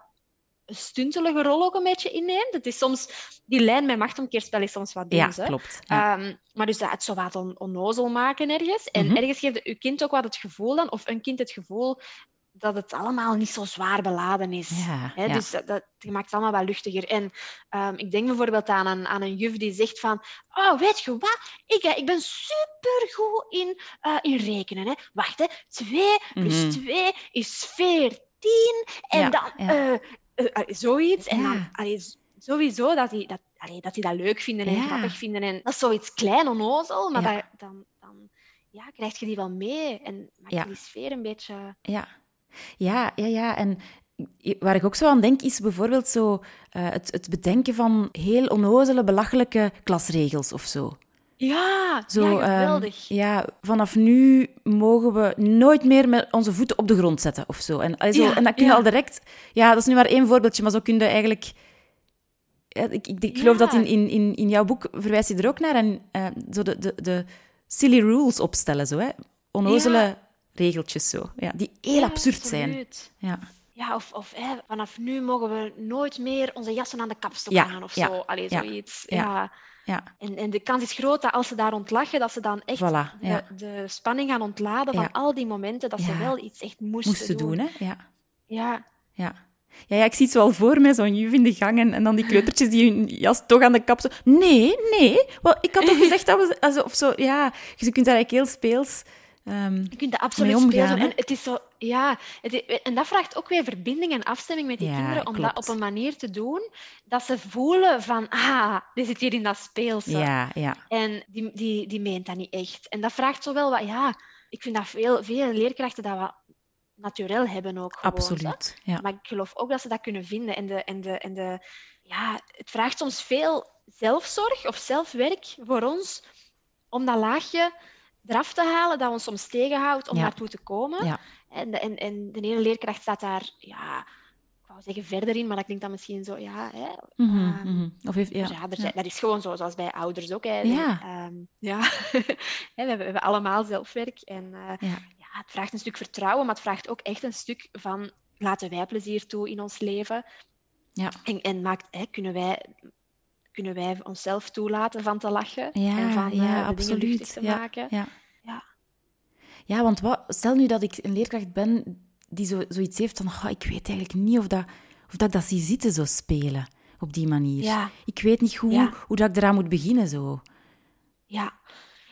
een stuntelige rol ook een beetje inneemt. Het is soms... Die lijn met machtomkeerspel is soms wat dun, Ja, klopt. Um, maar dus dat het zo wat on onnozel maken ergens. En mm -hmm. ergens geeft je kind ook wat het gevoel dan, of een kind het gevoel dat het allemaal niet zo zwaar beladen is. Ja. Dus dat, dat maakt het allemaal wat luchtiger. En um, ik denk bijvoorbeeld aan een, aan een juf die zegt van... Oh, weet je wat? Ik, ik ben supergoed in, uh, in rekenen. Hè? Wacht, hè. 2 plus Mhm. 2 is 14. En Ja, dan uh, uh, uh, zoiets. En dan allee, sowieso dat die dat, allee, dat die dat leuk vinden en grappig vinden. En dat is zoiets klein, onnozel. Maar dat, dan, dan ja, krijg je die wel mee. En maak Ja. je die sfeer een beetje... Ja. Ja, ja, ja. En waar ik ook zo aan denk, is bijvoorbeeld zo eh, het, het bedenken van heel onnozele, belachelijke klasregels of zo. Ja, Zo, ja ehm, geweldig. ja, vanaf nu mogen we nooit meer met onze voeten op de grond zetten of zo. En, allee, zo, Ja, en dat kun je ja. al direct... Ja, dat is nu maar één voorbeeldje, maar zo kun je eigenlijk... Ik, ik, ik geloof dat in, in, in, in jouw boek verwijst je er ook naar. En eh, zo de, de, de silly rules opstellen, zo, hè. Onnozele. Regeltjes, zo. Ja, die heel Ja, absurd zijn. Ja. Ja, of, of hè, vanaf nu mogen we nooit meer onze jassen aan de kapstok Ja, hangen of ja, zo. Allee, zoiets. ja. Ja. Ja, En, en de kans is groot dat als ze daar ontlachen, dat ze dan echt Voilà, de, ja. de spanning gaan ontladen van al die momenten dat ze wel iets echt moesten, moesten doen, hè. Ja. Ja, Ja. Ja, ja, ik zie het al voor mij, zo'n juf in de gang en, en dan die kleutertjes die hun jas toch aan de kap... Zo, nee, nee, wel, ik had toch gezegd dat we... Also, of zo, ja, dus je kunt daar eigenlijk heel speels... ehm, je kunt dat absoluut omgaan, spelen. hè? En het is zo, ja, het en dat vraagt ook weer verbinding en afstemming met die Ja, kinderen, om klopt. dat op een manier te doen dat ze voelen van, ah, dit zit hier in dat speelse. ja, ja, En die, die, die meent dat niet echt. En dat vraagt zo wel wat, ja, ik vind dat veel, veel leerkrachten dat wat natuurlijk hebben ook gewoon. absoluut. Ja. Maar ik geloof ook dat ze dat kunnen vinden. En, de, en, de, en de, ja, het vraagt soms veel zelfzorg of zelfwerk voor ons om dat laagje eraf te halen dat ons soms tegenhoudt om Ja. naartoe te komen. Ja. En, de, en, en de ene leerkracht staat daar, ja, ik wou zeggen verder in, maar dat klinkt dan misschien zo, ja, hè, Mhm, ehm, mhm. Of heeft, ja, er dat is gewoon zo, zoals bij ouders ook. Hè. Ja. Ehm, ja. We, hebben, we hebben allemaal zelfwerk. En eh, Ja. ja, het vraagt een stuk vertrouwen, maar het vraagt ook echt een stuk van laten wij plezier toe in ons leven. Ja. En, en maakt, hè, kunnen, wij, kunnen wij onszelf toelaten van te lachen Ja, en van eh, ja, luchtig absoluut. te Ja, maken. Ja. Ja. Ja, want wat, stel nu dat ik een leerkracht ben die zo, zoiets heeft van, "Goh, ik weet eigenlijk niet of, dat, of dat ik dat zie zitten, zo spelen, op die manier. Ik weet niet hoe, hoe dat ik eraan moet beginnen, zo. Ja.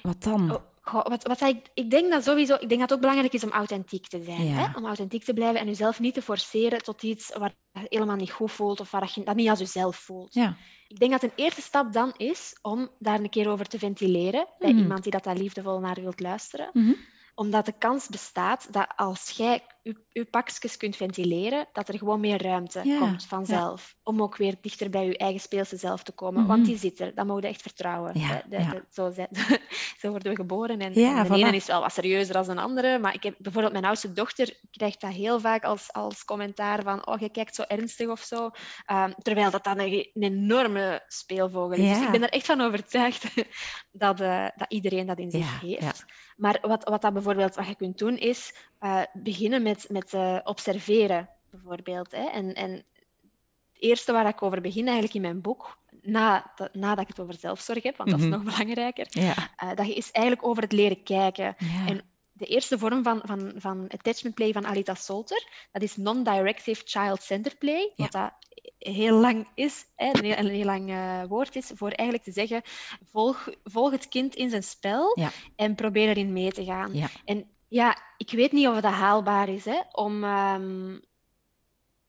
Wat dan? Goh, wat, wat ik, ik denk dat sowieso, ik denk dat het ook belangrijk is om authentiek te zijn. Ja. Hè? Om authentiek te blijven en jezelf niet te forceren tot iets waar je helemaal niet goed voelt of waar je dat niet als jezelf voelt. Ja. Ik denk dat een eerste stap dan is om daar een keer over te ventileren bij Mhm. iemand die dat daar liefdevol naar wilt luisteren. Mhm. Omdat de kans bestaat dat als jij je, je pakjes kunt ventileren, dat er gewoon meer ruimte Ja, komt vanzelf. Om ook weer dichter bij je eigen speelse zelf te komen. Mhm. Want die zit er, dat mogen we echt vertrouwen. Ja, De- de- ja. de- zo, zijn- zo worden we geboren. En, de voilà. ene is wel wat serieuzer dan de andere. Maar ik heb bijvoorbeeld mijn oudste dochter krijgt dat heel vaak als, als commentaar van oh, je kijkt zo ernstig of zo. Ehm, terwijl dat dan een, een enorme speelvogel is. Dus ik ben er echt van overtuigd dat, eh, dat iedereen dat in zich heeft. Maar wat, wat, dat bijvoorbeeld, wat je kunt doen, is eh, beginnen met, met eh, observeren, bijvoorbeeld. Hè? En, en het eerste waar ik over begin eigenlijk in mijn boek, na, dat- nadat ik het over zelfzorg heb, want dat Mhm. is nog belangrijker, Ja. eh, dat is eigenlijk over het leren kijken. Ja. En de eerste vorm van, van, van attachment play van Alita Solter, dat is non-directive child-centered play, wat dat heel lang is, hè, een, heel, een heel lang eh, woord is, voor eigenlijk te zeggen, volg, volg het kind in zijn spel Ja. en probeer erin mee te gaan. Ja. En ja, ik weet niet of dat haalbaar is, hè, om, ehm,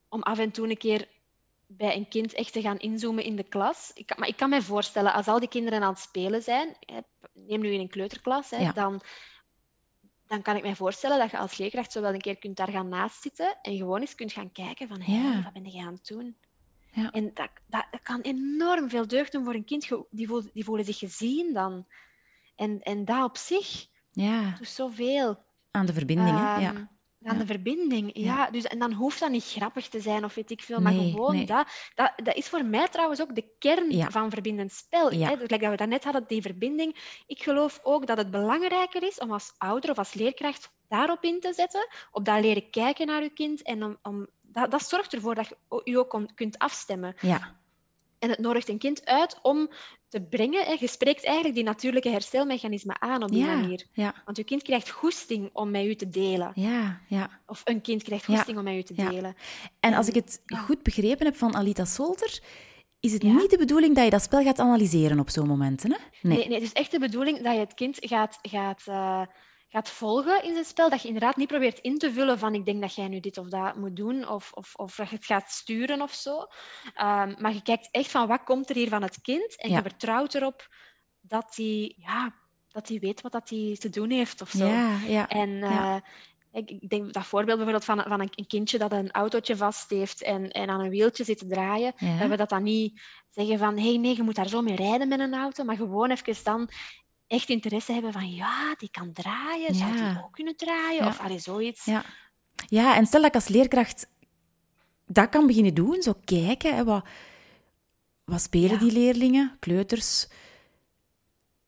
om af en toe een keer bij een kind echt te gaan inzoomen in de klas. Ik maar ik kan me voorstellen, als al die kinderen aan het spelen zijn, neem nu in een kleuterklas, hè, dan, dan kan ik me voorstellen dat je als leerkracht zo wel een keer kunt daar gaan naast zitten en gewoon eens kunt gaan kijken van, hé, hey, wat ben je aan het doen? Ja. En dat, dat, kan enorm veel deugd doen voor een kind. Die voelen, die voelen zich gezien dan. En, en dat op zich ja. doet zoveel. Aan de verbinding, hè? Ja. Ehm, aan de verbinding, ja. Dus, en dan hoeft dat niet grappig te zijn of weet ik veel, maar gewoon dat, dat, dat is voor mij trouwens ook de kern van verbindend spel. Ja. Hè? Dus, dat we daarnet hadden, die verbinding. Ik geloof ook dat het belangrijker is om als ouder of als leerkracht daarop in te zetten, op dat leren kijken naar je kind en om, om dat, dat zorgt ervoor dat je je ook kunt afstemmen. Ja. En het nodigt een kind uit om te brengen. Hè. Je spreekt eigenlijk die natuurlijke herstelmechanismen aan op die manier. Ja. Want je kind krijgt goesting om met u te delen. Ja, ja. Of een kind krijgt goesting om met u te delen. En als ik het goed begrepen heb van Alita Solter, is het niet de bedoeling dat je dat spel gaat analyseren op zo'n momenten? Hè? Nee. nee. nee, het is echt de bedoeling dat je het kind gaat... gaat uh, gaat volgen in zijn spel. Dat je inderdaad niet probeert in te vullen van ik denk dat jij nu dit of dat moet doen of, of, of dat je het gaat sturen of zo. Um, maar je kijkt echt van wat komt er hier van het kind en je vertrouwt erop dat hij ja, dat hij weet wat hij te doen heeft of zo. Ja, ja, en uh, ik denk dat voorbeeld bijvoorbeeld van, van een kindje dat een autootje vast heeft en, en aan een wieltje zit te draaien, dat we dat dan niet zeggen van hé hey, nee, je moet daar zo mee rijden met een auto, maar gewoon even dan echt interesse hebben van ja, die kan draaien, zou die ook kunnen draaien? Of allee, zoiets. Ja. ja, en stel dat ik als leerkracht dat kan beginnen doen, zo kijken, hè, wat, wat spelen die leerlingen, kleuters,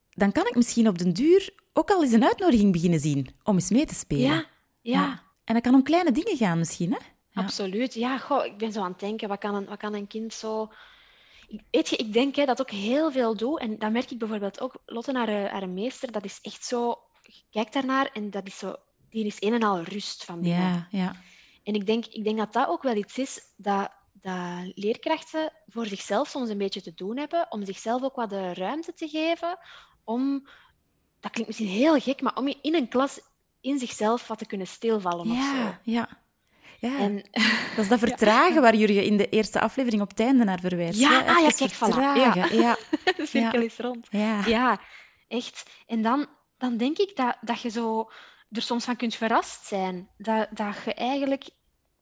dan kan ik misschien op den duur ook al eens een uitnodiging beginnen zien om eens mee te spelen. Ja, ja. En dat kan om kleine dingen gaan misschien, hè? Absoluut, ja. Goh, ik ben zo aan het denken, wat kan een, wat kan een kind zo Weet je, ik denk hè, dat ook heel veel doe. En dat merk ik bijvoorbeeld ook. Lotte, naar haar, meester, dat is echt zo... Kijk daarnaar en dat is zo... Die is een en al rust van binnen. Ja, ja. En ik denk, ik denk dat dat ook wel iets is dat, dat leerkrachten voor zichzelf soms een beetje te doen hebben. Om zichzelf ook wat de ruimte te geven om... Dat klinkt misschien heel gek, maar om in een klas in zichzelf wat te kunnen stilvallen ja, of zo. Ja, ja, en, dat is dat vertragen waar Jurgen in de eerste aflevering op het einde naar verwijst. Ja, ah, ja kijk, vertragen. Ja. ja. de cirkel is rond. Ja. ja, echt. En dan, dan denk ik dat, dat je zo er soms van kunt verrast zijn. Dat, dat je eigenlijk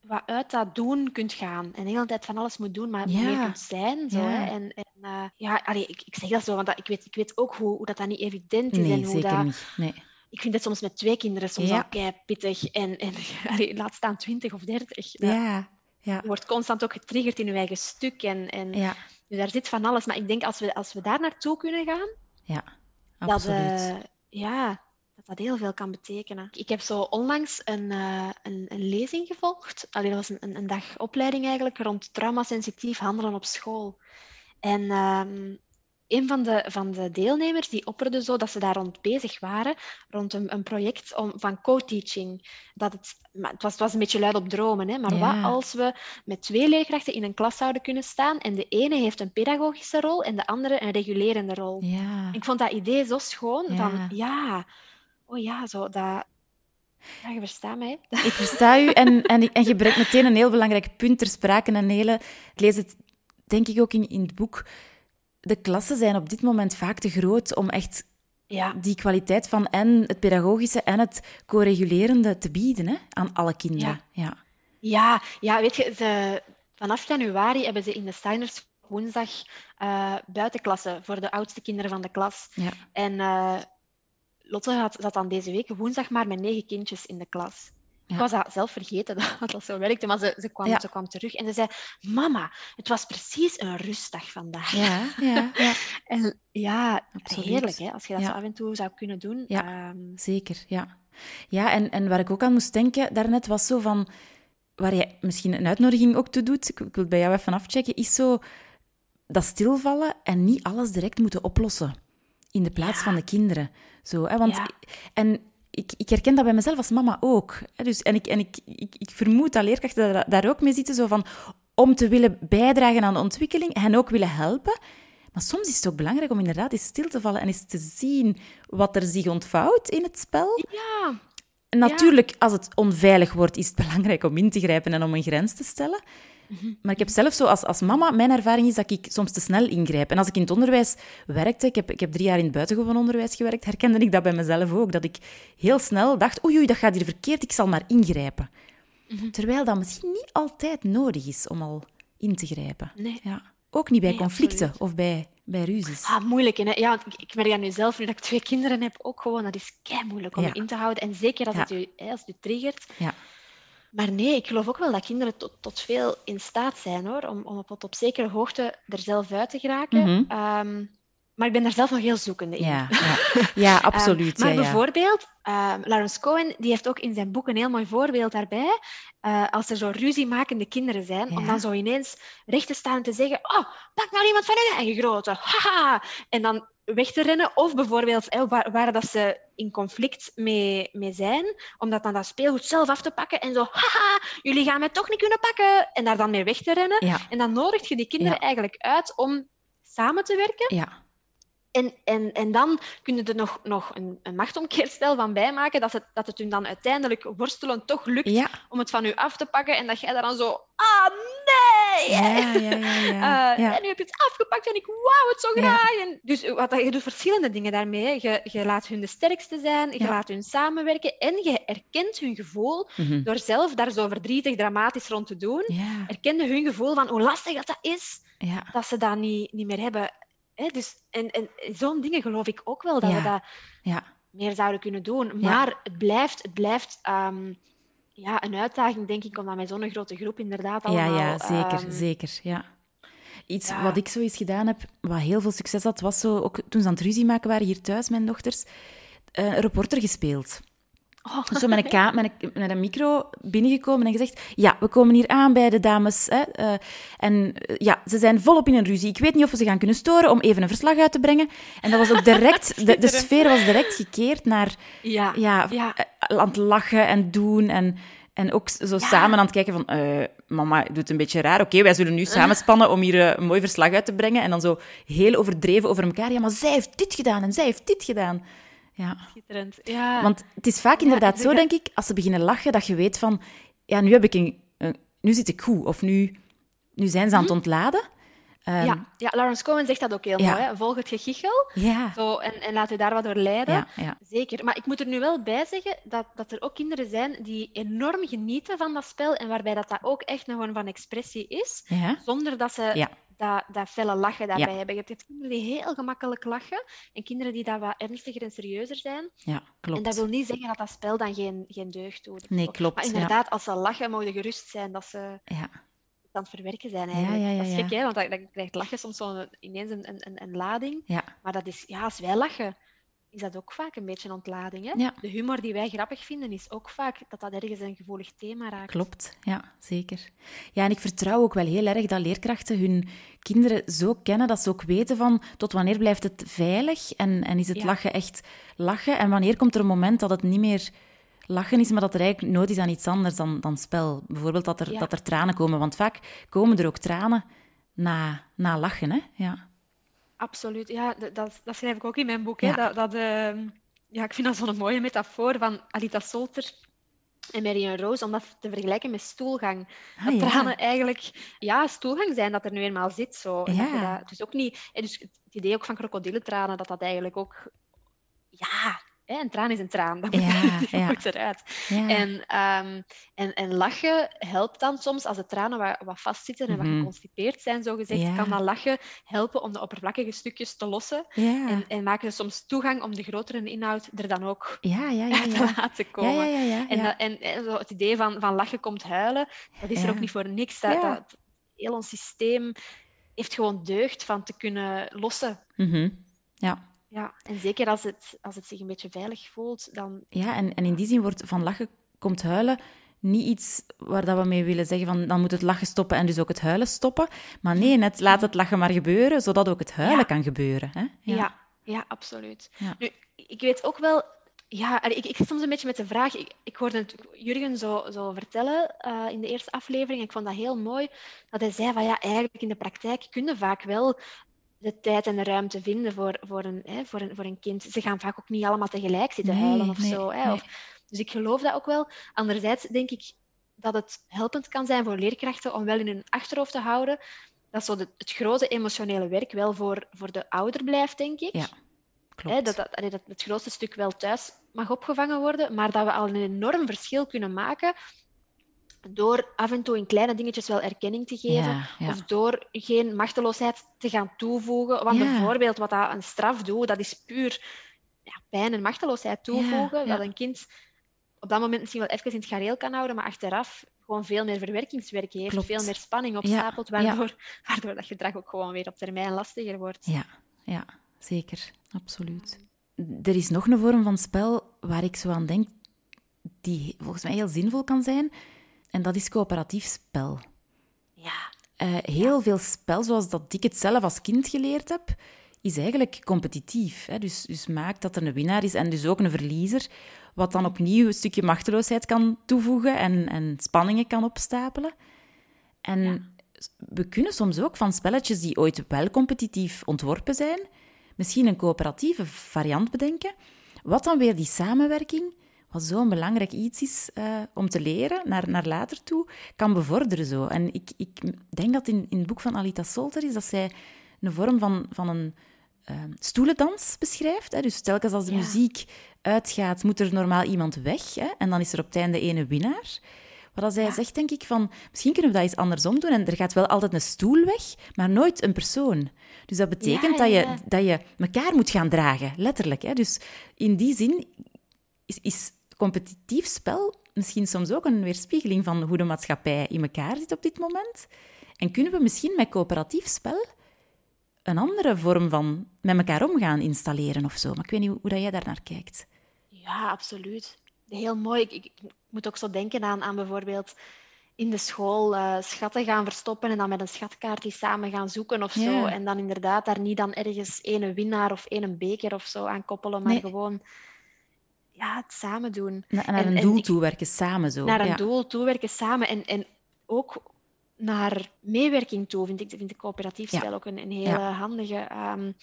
wat uit dat doen kunt gaan. En de hele tijd van alles moet doen, maar meer kunt zijn. Zo, hè. En, en uh, ja, allee, ik, ik zeg dat zo, want dat, ik, weet, ik weet ook hoe, hoe dat, dat niet evident is. Nee, en hoe zeker dat, niet. Nee ik vind het soms met twee kinderen soms al kei pittig. En, en laat staan twintig of dertig. Ja. ja. Je wordt constant ook getriggerd in je eigen stuk. En, en, ja. Dus daar zit van alles. Maar ik denk als we, als we daar naartoe kunnen gaan... Ja, absoluut. Dat, uh, ja, dat dat heel veel kan betekenen. Ik heb zo onlangs een, uh, een, een, lezing gevolgd. Allee, dat was een, een dag opleiding eigenlijk rond traumasensitief handelen op school. En um, een van de, van de deelnemers die opperde zo dat ze daar rond bezig waren, rond een, een project om, van co-teaching. Dat het, het, was, het was een beetje luid op dromen, hè, maar wat als we met twee leerkrachten in een klas zouden kunnen staan en de ene heeft een pedagogische rol en de andere een regulerende rol. Ja. Ik vond dat idee zo schoon, van ja, oh ja, zo dat... Ja, je verstaat mij. Ik versta u en, en, en je brengt meteen een heel belangrijk punt ter sprake. Een hele, ik lees het denk ik ook in, in het boek de klassen zijn op dit moment vaak te groot om echt ja. die kwaliteit van en het pedagogische en het co-regulerende te bieden hè, aan alle kinderen. Ja, ja. ja, weet je, ze, vanaf januari hebben ze in de Steiners woensdag uh, buitenklassen voor de oudste kinderen van de klas. Ja. En uh, Lotte had, zat dan deze week woensdag maar met negen kindjes in de klas. Ik was dat zelf vergeten dat dat zo werkte, maar ze, ze, kwam, ze kwam terug en ze zei: Mama, het was precies een rustdag vandaag. Ja, ja, ja. en ja, heerlijk hè, als je dat af en toe zou kunnen doen. Ja, ehm, zeker. Ja, ja en, en waar ik ook aan moest denken daarnet was zo van. Waar je misschien een uitnodiging ook toe doet, ik wil het bij jou even afchecken, is zo dat stilvallen en niet alles direct moeten oplossen in de plaats van de kinderen. Zo, hè? Want, En ik, ik herken dat bij mezelf als mama ook. Dus, en ik, en ik, ik, ik vermoed dat leerkrachten daar, ook mee zitten, zo van, om te willen bijdragen aan de ontwikkeling, hen ook willen helpen. Maar soms is het ook belangrijk om inderdaad eens stil te vallen en eens te zien wat er zich ontvouwt in het spel. Ja. Natuurlijk, als het onveilig wordt, is het belangrijk om in te grijpen en om een grens te stellen. Maar ik heb zelf zo als, als mama, mijn ervaring is dat ik soms te snel ingrijp. En als ik in het onderwijs werkte, ik heb, ik heb drie jaar in het buitengewoon onderwijs gewerkt, herkende ik dat bij mezelf ook. Dat ik heel snel dacht, oei, oei, dat gaat hier verkeerd, ik zal maar ingrijpen. Terwijl dat misschien niet altijd nodig is om al in te grijpen. Nee. Ja. Ook niet bij Nee, conflicten absoluut. of bij, bij ruzies. Ah, moeilijk. Hè? Ja, want ik, ik merk dat nu zelf, nu dat ik twee kinderen heb, ook gewoon, dat is kei moeilijk om Ja. je in te houden. En zeker als, Ja. het je, hè, als het je triggert. Ja. Maar nee, ik geloof ook wel dat kinderen tot, tot veel in staat zijn, hoor. Om, om op, op zekere hoogte er zelf uit te geraken. Mhm. Ehm, maar ik ben daar zelf nog heel zoekende in. Ja, ja. ja absoluut. Ehm, maar ja, ja. bijvoorbeeld, ehm, Lawrence Cohen die heeft ook in zijn boek een heel mooi voorbeeld daarbij. Eh, als er zo ruziemakende kinderen zijn, om dan zo ineens recht te staan en te zeggen: Oh, pak nou iemand van hun eigen grootte. Haha. En dan weg te rennen. Of bijvoorbeeld waar, waar dat ze in conflict mee, mee zijn, om dat dan dat speelgoed zelf af te pakken en zo: Haha, jullie gaan mij toch niet kunnen pakken. En daar dan mee weg te rennen. En dan nodigt je die kinderen eigenlijk uit om samen te werken. ja, En, en, en dan kun je er nog, nog een, een machtomkeerstel van bijmaken, dat het, dat het hun dan uiteindelijk worstelen toch lukt ja. om het van u af te pakken en dat jij daar dan zo, ah nee! Ja, ja, ja, ja. Eh. En nu heb je het afgepakt en ik wou het zo graag. En dus wat, je doet verschillende dingen daarmee. Je, je laat hun de sterkste zijn, je laat hun samenwerken en je erkent hun gevoel Mhm. door zelf daar zo verdrietig, dramatisch rond te doen. Erkende hun gevoel van hoe lastig dat, dat is dat ze dat niet, niet meer hebben. Hè? Dus, en en zo'n dingen geloof ik ook wel dat we Ja. dat ja. meer zouden kunnen doen. Ja. Maar het blijft, het blijft ehm, ja, een uitdaging, denk ik, om dat met zo'n grote groep inderdaad Ja, allemaal... ja, zeker, ehm, zeker. Ja. Iets ja. wat ik zo eens gedaan heb, wat heel veel succes had, was zo, ook toen ze aan het ruzie maken waren hier thuis, mijn dochters, eh, een reporter gespeeld. Oh, zo met een, ka- met, een, met een micro binnengekomen en gezegd: Ja, we komen hier aan bij de dames. Hè, eh, en eh, ja, ze zijn volop in een ruzie. Ik weet niet of we ze gaan kunnen storen om even een verslag uit te brengen. En dat was ook direct, de, de sfeer was direct gekeerd naar ja, ja, ja. eh, aan het lachen en doen. En, en ook zo samen aan het kijken van, eh, mama doet een beetje raar. Oké, wij zullen nu samenspannen om hier een mooi verslag uit te brengen. En dan zo heel overdreven over elkaar. Ja, maar zij heeft dit gedaan en zij heeft dit gedaan. Ja, schitterend. Ja. want het is vaak inderdaad zo, denk denk ik, als ze beginnen lachen, dat je weet van, ja, nu heb ik een, een- nu zit ik goed. Of nu, nu zijn ze aan het ontladen. Ehm, ja, ja, Lawrence Cohen zegt dat ook heel ja. mooi. Hè? Volg het gegichel ja, zo, en, en laat u daar wat door leiden. ja. Zeker. Maar ik moet er nu wel bij zeggen dat, dat er ook kinderen zijn die enorm genieten van dat spel en waarbij dat, dat ook echt een vorm van expressie is, zonder dat ze dat, dat felle lachen daarbij hebben. Je hebt kinderen die heel gemakkelijk lachen en kinderen die dat wat ernstiger en serieuzer zijn. ja klopt. En dat wil niet zeggen dat dat spel dan geen, geen deugd doet. Nee, klopt, Maar inderdaad, als ze lachen, mogen gerust zijn dat ze Ja, aan het verwerken zijn eigenlijk. ja, ja, dat is gek, hè? want dan, dan krijgt lachen soms zo ineens een, een, een, een lading. Maar dat is, ja, als wij lachen, is dat ook vaak een beetje een ontlading. Hè? De humor die wij grappig vinden, is ook vaak dat dat ergens een gevoelig thema raakt. Klopt, ja, zeker. Ja, en ik vertrouw ook wel heel erg dat leerkrachten hun kinderen zo kennen dat ze ook weten van tot wanneer blijft het veilig en, en is het lachen echt lachen en wanneer komt er een moment dat het niet meer lachen is, maar dat er eigenlijk nood is aan iets anders dan, dan spel. Bijvoorbeeld dat er, Ja. dat er tranen komen, want vaak komen er ook tranen na, na lachen. Hè? Ja. Absoluut, ja, dat, dat schrijf ik ook in mijn boek. Hè? Ja. Dat, dat, ehm, ja, ik vind dat zo'n mooie metafoor van Alita Solter en Marion Roos, om dat te vergelijken met stoelgang. Ah, dat ja. tranen eigenlijk ja, stoelgang zijn dat er nu eenmaal zit. Zo. En Ja. dat- dus ook niet, dus het idee ook van krokodillentranen, dat dat eigenlijk ook... Ja, hè, een traan is een traan. Dat moet, Ja, die ja. moet eruit. Ja. En, ehm, en, en lachen helpt dan soms, als de tranen wat, wat vastzitten en Mhm. wat geconstipeerd zijn, zogezegd, kan dat lachen helpen om de oppervlakkige stukjes te lossen. En, en maken ze soms toegang om de grotere inhoud er dan ook ja, ja, ja, uit te laten komen. En, dat- en, en zo het idee van, van lachen komt huilen, dat is er ook niet voor niks. Dat, dat, heel ons systeem heeft gewoon deugd van te kunnen lossen. Mhm. ja. Ja, en zeker als het, als het zich een beetje veilig voelt, dan... Ja, en, en in die zin wordt van lachen komt huilen niet iets waar dat we mee willen zeggen van dan moet het lachen stoppen en dus ook het huilen stoppen. Maar nee, net laat het lachen maar gebeuren, zodat ook het huilen Ja. kan gebeuren. Hè? Ja, ja, absoluut. Ja. Nu, ik weet ook wel... Ja, ik, ik zit soms een beetje met de vraag... Ik, ik hoorde het Jurgen zo, zo vertellen eh, in de eerste aflevering. Ik vond dat heel mooi. Dat hij zei van ja, eigenlijk in de praktijk kunnen vaak wel de tijd en de ruimte vinden voor, voor, een, hè, voor, een, voor een kind. Ze gaan vaak ook niet allemaal tegelijk zitten Nee, huilen of nee, zo. Hè, nee. of, dus ik geloof dat ook wel. Anderzijds denk ik dat het helpend kan zijn voor leerkrachten om wel in hun achterhoofd te houden dat zo de, het grote emotionele werk wel voor, voor de ouder blijft, denk ik. Ja, klopt. dat, dat, dat het grootste stuk wel thuis mag opgevangen worden, maar dat we al een enorm verschil kunnen maken door af en toe in kleine dingetjes wel erkenning te geven, of door geen machteloosheid te gaan toevoegen. Want bijvoorbeeld wat dat een straf doet, dat is puur ja, pijn en machteloosheid toevoegen, dat een kind op dat moment misschien wel even in het gareel kan houden, maar achteraf gewoon veel meer verwerkingswerk heeft, veel meer spanning opstapelt, waardoor, waardoor dat gedrag ook gewoon weer op termijn lastiger wordt. Ja, ja zeker. Absoluut. Er is nog een vorm van spel waar ik zo aan denk, die volgens mij heel zinvol kan zijn. En dat is coöperatief spel. Ja. Uh, heel veel spel, zoals dat ik het zelf als kind geleerd heb, is eigenlijk competitief. Hè? Dus, dus maakt dat er een winnaar is en dus ook een verliezer, wat dan opnieuw een stukje machteloosheid kan toevoegen en, en spanningen kan opstapelen. En we kunnen soms ook van spelletjes die ooit wel competitief ontworpen zijn, misschien een coöperatieve variant bedenken, wat dan weer die samenwerking wat zo'n belangrijk iets is uh, om te leren naar, naar later toe, kan bevorderen zo. En ik, ik denk dat in, in het boek van Alita Solter is dat zij een vorm van, van een uh, stoelendans beschrijft. Hè? Dus telkens als de muziek uitgaat, moet er normaal iemand weg. Hè? En dan is er op het einde ene winnaar. Wat zij zegt, denk ik, van misschien kunnen we dat eens andersom doen. En er gaat wel altijd een stoel weg, maar nooit een persoon. Dus dat betekent Dat, je, dat je elkaar moet gaan dragen, letterlijk. Hè? Dus in die zin is, is competitief spel misschien soms ook een weerspiegeling van hoe de maatschappij in elkaar zit op dit moment? En kunnen we misschien met coöperatief spel een andere vorm van met elkaar omgaan installeren of zo? Maar ik weet niet hoe, dat jij daar naar kijkt. Ja, absoluut. Heel mooi. Ik, ik, moet ook zo denken aan, aan bijvoorbeeld in de school uh, schatten gaan verstoppen en dan met een schatkaart die samen gaan zoeken of zo. En dan inderdaad daar niet dan ergens ene winnaar of ene beker of zo aan koppelen, maar gewoon ja, het samen doen. naar een doel toe toewerken samen zo. Naar een doel toewerken samen. En, en ook naar meewerking toe vind ik, vind ik coöperatief spel ook een, een hele handige. Um,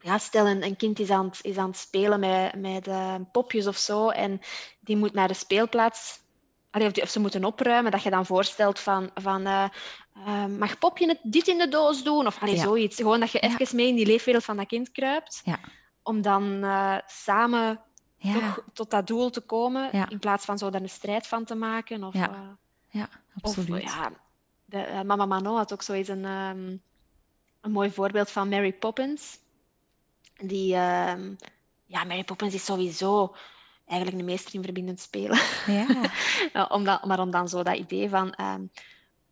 ja, stel een, een, kind is aan, het, is aan het spelen met, met uh, popjes of zo en die moet naar de speelplaats of, die, of, ze moeten opruimen, dat je dan voorstelt van, van uh, uh, mag popje het dit in de doos doen? Of allee, zoiets. Gewoon dat je ja. even mee in die leefwereld van dat kind kruipt. Ja. Om dan samen toch tot dat doel te komen, in plaats van zo daar een strijd van te maken. Of, ja. Uh, ja, absoluut. Of, ja, de, uh, Mama Manon had ook zoiets een, um, een mooi voorbeeld van Mary Poppins. Die, um, ja, Mary Poppins is sowieso eigenlijk de meester in verbindend spelen. Ja. om dat, maar om dan zo dat idee van um,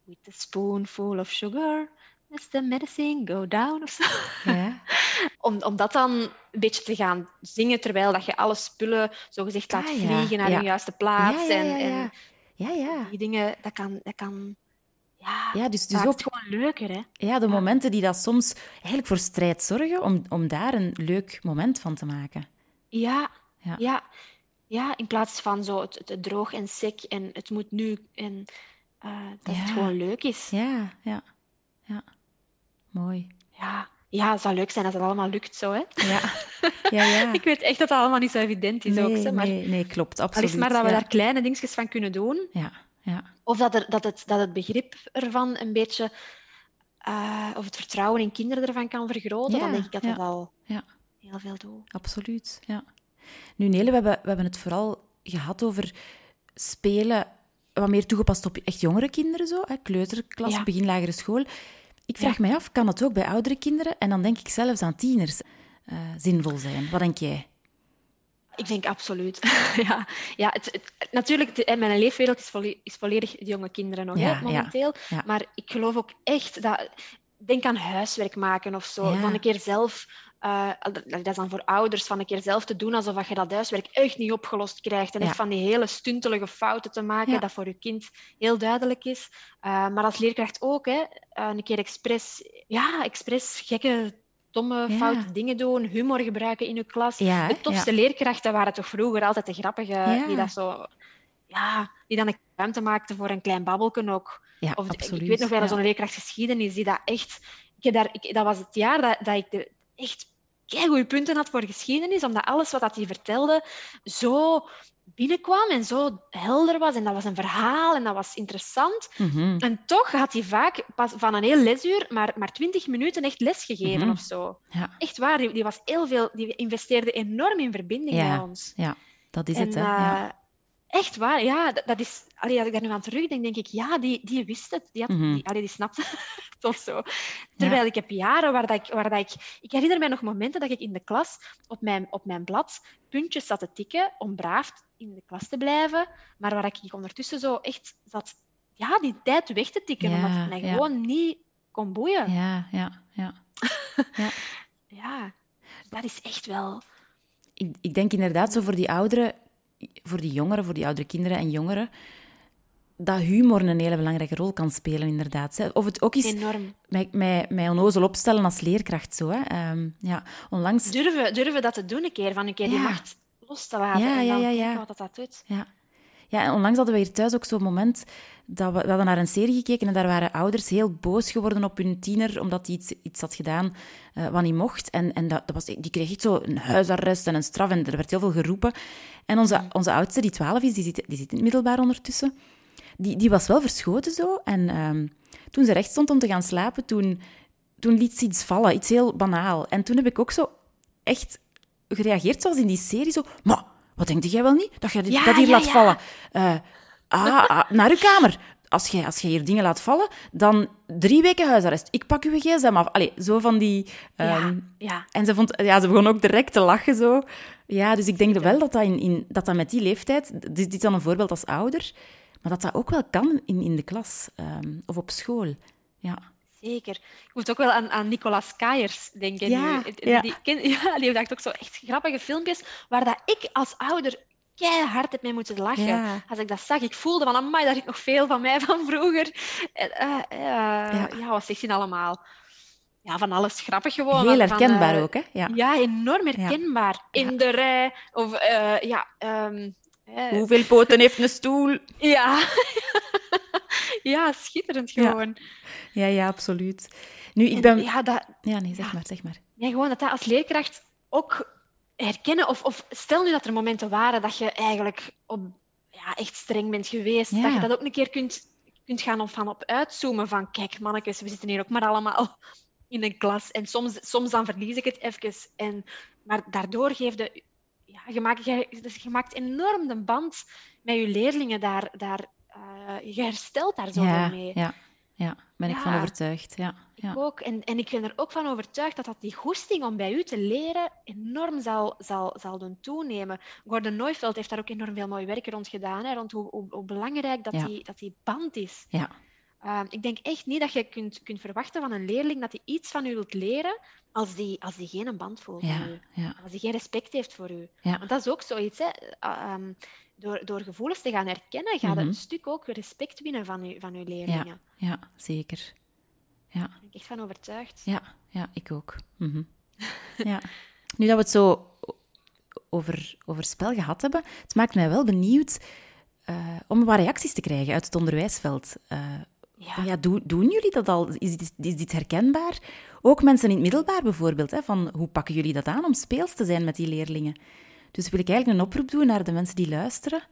with a spoonful of sugar, is the medicine go down of zo. Ja. om, om dat dan een beetje te gaan zingen terwijl dat je alle spullen zogezegd laat ah, vliegen naar ja. de juiste plaats. Ja, ja, en, ja, ja. die dingen, dat kan... Dat kan ja, ja, dus, dus ook gewoon leuker, hè? Ja, de momenten die dat soms eigenlijk voor strijd zorgen, om, om daar een leuk moment van te maken. Ja, ja. ja. ja in plaats van zo het, het, droog en sec en het moet nu en uh, dat het gewoon leuk is. Ja, ja, ja. Mooi. Ja, ja, het zou leuk zijn als het allemaal lukt zo, hè? Ja. ja, ja. ik weet echt dat dat allemaal niet zo evident is nee, ook. Hè, maar nee, nee, klopt, absoluut. Is maar dat we daar kleine dingetjes van kunnen doen. Ja, ja. Of dat, er, dat, het, dat het begrip ervan een beetje... Uh, of het vertrouwen in kinderen ervan kan vergroten, dan denk ik dat dat al ja. heel veel doet. Absoluut, ja. Nu, Nele, we hebben, we hebben het vooral gehad over spelen wat meer toegepast op echt jongere kinderen, zo, hè, kleuterklas, begin lagere school. Ik vraag mij af, kan het ook bij oudere kinderen, en dan denk ik zelfs aan tieners, uh, zinvol zijn? Wat denk jij? Ik denk absoluut. ja, ja het, het, natuurlijk, mijn leefwereld is, volledig, is volledig de jonge kinderen nog, ja, hè, momenteel. Ja, ja. Maar ik geloof ook echt dat... Denk aan huiswerk maken of zo. Van een keer zelf uh, dat is dan voor ouders van een keer zelf te doen alsof je dat huiswerk echt niet opgelost krijgt. En echt van die hele stuntelige fouten te maken, dat voor je kind heel duidelijk is. Uh, maar als leerkracht ook, hè, uh, een keer expres, ja, expres gekke, domme, foute dingen doen, humor gebruiken in je klas. de tofste leerkrachten waren toch vroeger altijd de grappige, die dat zo... Ja, die dan een ruimte maakten voor een klein babbelken ook. of, absoluut, ik weet nog wel zo'n leerkracht geschiedenis die dat echt... Ik daar, ik, dat was het jaar dat, dat ik de, echt goede punten had voor geschiedenis, omdat alles wat hij vertelde zo binnenkwam en zo helder was. En dat was een verhaal en dat was interessant. Mhm. En toch had hij vaak pas van een heel lesuur maar, maar 20 minuten echt les gegeven Mhm. of zo. Ja. Echt waar, die, die was heel veel, die investeerde enorm in verbinding Ja. bij ons. ja, dat is En, het. Hè. Ja. eh, Echt waar, ja. Dat, dat is, allee, als ik daar nu aan terugdenk, denk ik, ja, die, die wist het. Die, had, Mhm. die, allee, die snapte het of zo. Terwijl ik heb jaren waar, dat ik, waar dat ik... Ik herinner mij nog momenten dat ik in de klas op mijn, op mijn blad puntjes zat te tikken om braaf in de klas te blijven, maar waar ik ondertussen zo echt zat ja, die tijd weg te tikken, Ja, omdat het mij ja. gewoon niet kon boeien. ja, ja, ja. Ja, dus dat is echt wel... Ik, ik denk inderdaad zo voor die ouderen, voor die jongeren, voor die oudere kinderen en jongeren, dat humor een hele belangrijke rol kan spelen, inderdaad. Of het ook is Enorm. mij, mij, mij onnozel opstellen als leerkracht. Zo, hè. Ehm, ja, onlangs... Durven, durven dat te doen een keer, van een keer die Ja. macht los te laten Ja, en ja, dan ja, kijken ja. wat dat, dat doet. Ja. Ja, en onlangs hadden we hier thuis ook zo'n moment dat we, we hadden naar een serie gekeken en daar waren ouders heel boos geworden op hun tiener omdat hij iets, iets had gedaan eh, wat niet mocht. En, en dat, dat was, die kreeg echt zo een huisarrest en een straf en er werd heel veel geroepen. En onze, onze oudste, die 12 is, die zit, die zit in het middelbaar ondertussen, die, die was wel verschoten zo. En ehm, toen ze recht stond om te gaan slapen, toen, toen liet ze iets vallen, iets heel banaal. En toen heb ik ook zo echt gereageerd zoals in die serie, zo... Maar, wat denk jij wel niet? Dat je dit- Ja, dat hier ja, laat ja. vallen. Eh, ah, ah, naar uw kamer. Als jij, als jij hier dingen laat vallen, dan drie weken huisarrest. Ik pak uw gsm af. Allee, zo van die... ja, ja. En ze, vond, ja, ze begon ook direct te lachen zo. Ja, dus ik denk wel dat dat, in, in, dat, dat met die leeftijd... Dit, dit is dan een voorbeeld als ouder. Maar dat dat ook wel kan in, in de klas. ehm, of op school. Ja. Zeker. Ik moet ook wel aan, aan Nicolas Kaiers denken. Ja, nu. ja. Die, ken- ja, die heeft ook zo echt grappige filmpjes waar dat ik als ouder keihard heb mee moeten lachen. Ja. Als ik dat zag, ik voelde van, amai, daar is nog veel van mij van vroeger. En, eh, eh, ja. wat zegt hij allemaal? Ja, van alles grappig gewoon. Heel van, herkenbaar eh, ook, hè? Ja. Ja, enorm herkenbaar. In de rij. Of, eh, ja... eh, Hoeveel poten heeft een stoel? ja. ja, schitterend Ja. gewoon. Ja, ja, absoluut. Nu, ik En ben... Ja, dat, Ja, nee, zeg Ja. maar, zeg maar. Nee, gewoon dat dat als leerkracht ook herkennen. Of, of stel nu dat er momenten waren dat je eigenlijk op, ja, echt streng bent geweest. Ja. Dat je dat ook een keer kunt, kunt gaan op, van op uitzoomen. Van kijk, mannetjes, we zitten hier ook maar allemaal in een klas. En soms, soms dan verlies ik het even. En, maar daardoor geef je... Ja, je, maakt, je, dus je maakt enorm de band met je leerlingen. Daar, daar, eh, je herstelt daar zoveel Ja, mee. ja, ja, ben ik van overtuigd. Ja, ja. Ook. En, en ik ben er ook van overtuigd dat, dat die goesting om bij u te leren enorm zal, zal, zal doen toenemen. Gordon Neufeld heeft daar ook enorm veel mooi werk rond gedaan, hè, rond hoe, hoe, hoe belangrijk dat, die, dat die band is. ja. Ehm, ik denk echt niet dat je kunt, kunt verwachten van een leerling dat hij iets van u wilt leren als die, als die geen band voelt Ja, voor u. ja, Als die geen respect heeft voor u. ja. Want dat is ook zoiets. Hè. Uh, ehm, door, door gevoelens te gaan herkennen, ga je Mhm. een stuk ook respect winnen van, u, van uw leerlingen. ja, zeker. Ja, Daar ben ik echt van overtuigd. ja, ja ik ook. Mhm. ja. Nu dat we het zo over, over spel gehad hebben, het maakt mij wel benieuwd eh, om wat reacties te krijgen uit het onderwijsveld. Ja. ja, doen, doen jullie dat al? Is dit, is dit herkenbaar? Ook mensen in het middelbaar bijvoorbeeld. Hè, van, hoe pakken jullie dat aan om speels te zijn met die leerlingen? Dus wil ik eigenlijk een oproep doen naar de mensen die luisteren,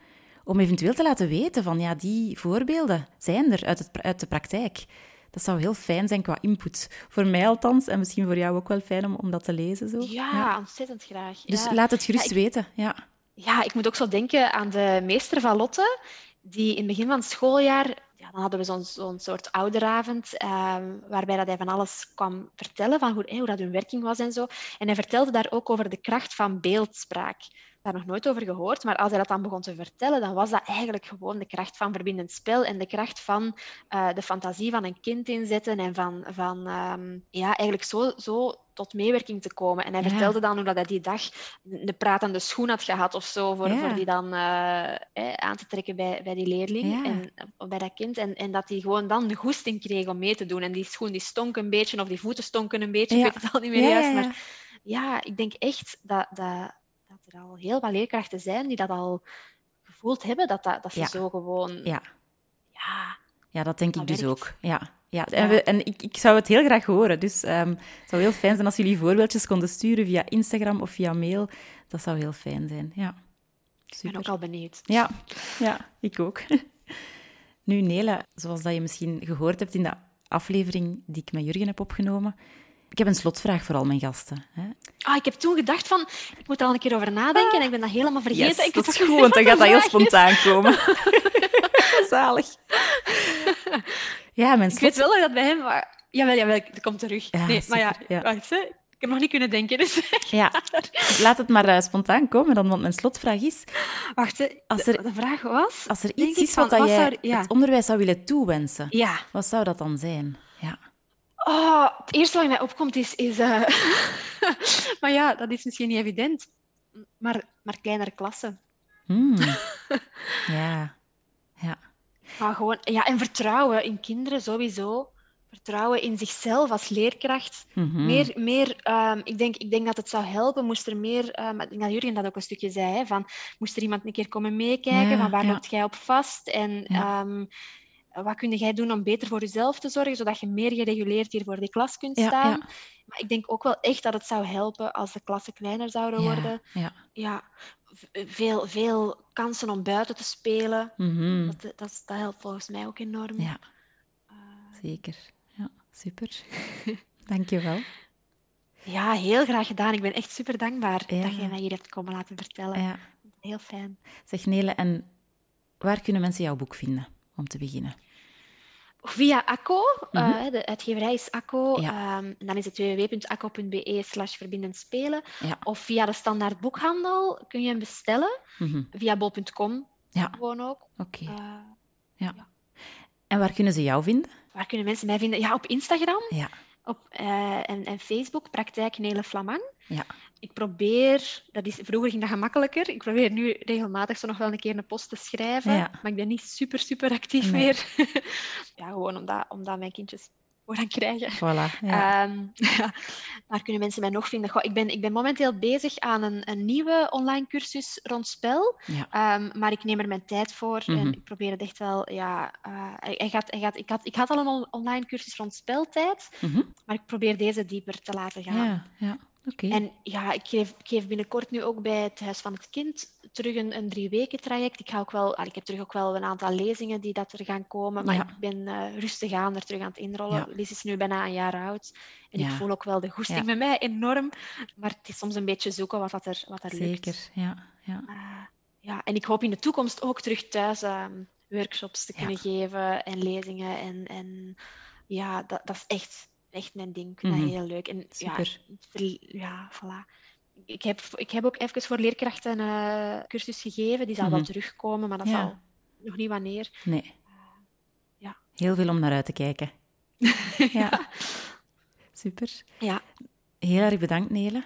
om eventueel te laten weten van, ja, die voorbeelden zijn er uit, het, uit de praktijk. Dat zou heel fijn zijn qua input. Voor mij althans, en misschien voor jou ook wel fijn om, om dat te lezen. Zo. Ja, ontzettend graag. Dus laat het gerust ik- weten. Ja. Ja, ik moet ook zo denken aan de meester van Lotte, die in het begin van het schooljaar, dan hadden we zo'n soort ouderavond, ehm, waarbij dat hij van alles kwam vertellen, van hoe, hoe dat hun werking was en zo. En hij vertelde daar ook over de kracht van beeldspraak. Daar nog nooit over gehoord, maar als hij dat dan begon te vertellen, dan was dat eigenlijk gewoon de kracht van verbindend spel en de kracht van eh, de fantasie van een kind inzetten en van, van ehm, ja, eigenlijk zo, zo tot meewerking te komen. En hij Ja. vertelde dan hoe dat hij die dag de pratende schoen had gehad of zo, voor, Ja. voor die dan eh, eh, aan te trekken bij, bij die leerling Ja. en of bij dat kind. En, en dat hij gewoon dan de goesting kreeg om mee te doen. En die schoen die stonk een beetje, of die voeten stonken een beetje, ik weet het al niet meer Ja, juist. Maar ja, ik denk echt dat, dat, dat er al heel wat leerkrachten zijn die dat al gevoeld hebben, dat, dat, dat ze zo gewoon... Ja. Ja, Ja, dat denk Dat ik dus ook. Ja, ja. En, we, en ik, ik zou het heel graag horen. Dus ehm, het zou heel fijn zijn als jullie voorbeeldjes konden sturen via Instagram of via mail. Dat zou heel fijn zijn, ja. Ik ben ook al benieuwd. Ja, ja ik ook. Nu, Nela, zoals dat je misschien gehoord hebt in de aflevering die ik met Jurgen heb opgenomen, ik heb een slotvraag voor al mijn gasten. Hè. Ah, ik heb toen gedacht van, ik moet er al een keer over nadenken en ik ben dat helemaal vergeten. Yes, ik dat is goed, want dan gaat dat heel spontaan komen. Zalig. Ja, mijn Ik weet wel dat bij hem... Maar... Jawel, jawel, dat komt terug. Ja, nee, maar ja, wacht, hè. ik heb nog niet kunnen denken. Dus... Ja, laat het maar eh, spontaan komen dan, want mijn slotvraag is... Wacht, hè. Als er- de vraag was... Als er iets is van, wat, dat jij zou- ja. het onderwijs zou willen toewensen, Ja. wat zou dat dan zijn? Ja. Oh, het eerste wat mij opkomt is... is eh, maar ja, dat is misschien niet evident. Maar, maar kleinere klassen. Hmm. Ja. Ja. Maar gewoon, ja, en vertrouwen in kinderen sowieso. Vertrouwen in zichzelf als leerkracht. Mhm. Meer, meer ehm, ik, denk, ik denk dat het zou helpen, moest er meer, ehm, ik denk dat Jurgen dat ook een stukje zei, hè, van, moest er iemand een keer komen meekijken, Ja, van waar ja. loopt jij op vast en Ja. ehm, wat kun jij doen om beter voor jezelf te zorgen, zodat je meer gereguleerd hier voor die klas kunt staan. Maar ik denk ook wel echt dat het zou helpen als de klassen kleiner zouden Ja, worden. ja. Veel, veel kansen om buiten te spelen. Mhm. Dat, dat, is- dat helpt volgens mij ook enorm. Ja, Eh, zeker. Ja, super. Dank je wel. ja, heel graag gedaan. Ik ben echt super dankbaar Ja. dat je mij hier hebt komen laten vertellen. Ja. Heel fijn. Zeg Nele, en waar kunnen mensen jouw boek vinden, om te beginnen? Via Acco, eh, de uitgeverij is Acco. Ja. ehm, en dan is het www.acco.be slash verbindend spelen. Ja. Of via de standaard boekhandel kun je hem bestellen. Mhm. Via bol.com Ja, gewoon ook. oké. Eh, Ja. En waar kunnen ze jou vinden? waar kunnen mensen mij vinden? Ja, op Instagram Ja, op, eh, en, en Facebook, Praktijk Nele Flamang. ja. Ik probeer, dat is, vroeger ging dat gemakkelijker, ik probeer nu regelmatig zo nog wel een keer een post te schrijven, Ja. maar ik ben niet super, super actief Nee. meer. ja, gewoon omdat, omdat mijn kindjes voor gaan krijgen. Voilà. Ja. Ehm, ja, waar kunnen mensen mij nog vinden? Goh, ik, ben, ik ben momenteel bezig aan een, een nieuwe online cursus rond spel. ja. Ehm, maar ik neem er mijn tijd voor Mhm. en ik probeer het echt wel. Ja, eh, hij gaat, hij gaat, ik, had, ik had al een on- online cursus rond speltijd, Mhm. maar ik probeer deze dieper te laten gaan. Ja, ja. En ja, ik geef, ik geef binnenkort nu ook bij het Huis van het Kind terug een, een drie weken traject. Ik, ga ook wel, ik heb terug ook wel een aantal lezingen die dat er gaan komen, maar Ja. ik ben eh, rustig aan er terug aan het inrollen. Ja. Lies is nu bijna een jaar oud en ik voel ook wel de goesting met mij enorm, maar het is soms een beetje zoeken wat, dat er, wat er lukt. Zeker, ja. ja. Eh, ja, en ik hoop in de toekomst ook terug thuis ehm, workshops te kunnen geven en lezingen. En, en ja, dat, dat is echt, echt mijn ding. Ik vind Mhm. dat heel leuk. En Super. ja, ja, voilà. Ik heb, ik heb ook even voor leerkrachten een eh, cursus gegeven. Die zal wel Mhm. terugkomen, maar dat Ja. zal nog niet wanneer. Nee. ja. Heel veel om naar uit te kijken. Ja. Super. Ja, Heel erg bedankt, Nele,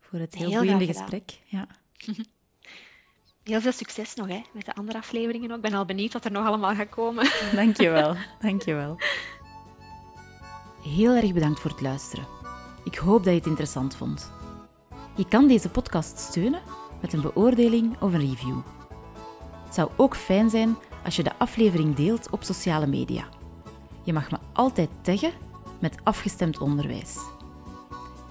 voor het heel, Heel boeiende gesprek. Ja. heel veel succes nog hè, met de andere afleveringen ook. Ik ben al benieuwd wat er nog allemaal gaat komen. Dankjewel. Dankjewel. Heel erg bedankt voor het luisteren. Ik hoop dat je het interessant vond. Je kan deze podcast steunen met een beoordeling of een review. Het zou ook fijn zijn als je de aflevering deelt op sociale media. Je mag me altijd taggen met afgestemd onderwijs.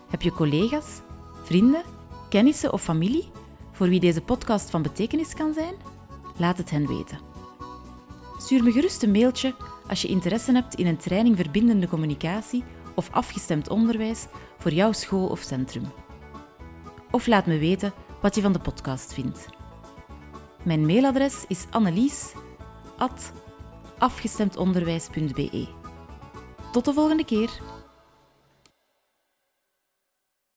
Heb je collega's, vrienden, kennissen of familie voor wie deze podcast van betekenis kan zijn? Laat het hen weten. Stuur me gerust een mailtje als je interesse hebt in een training verbindende communicatie of afgestemd onderwijs voor jouw school of centrum. Of laat me weten wat je van de podcast vindt. Mijn mailadres is annelies.afgestemdonderwijs.be. Tot de volgende keer!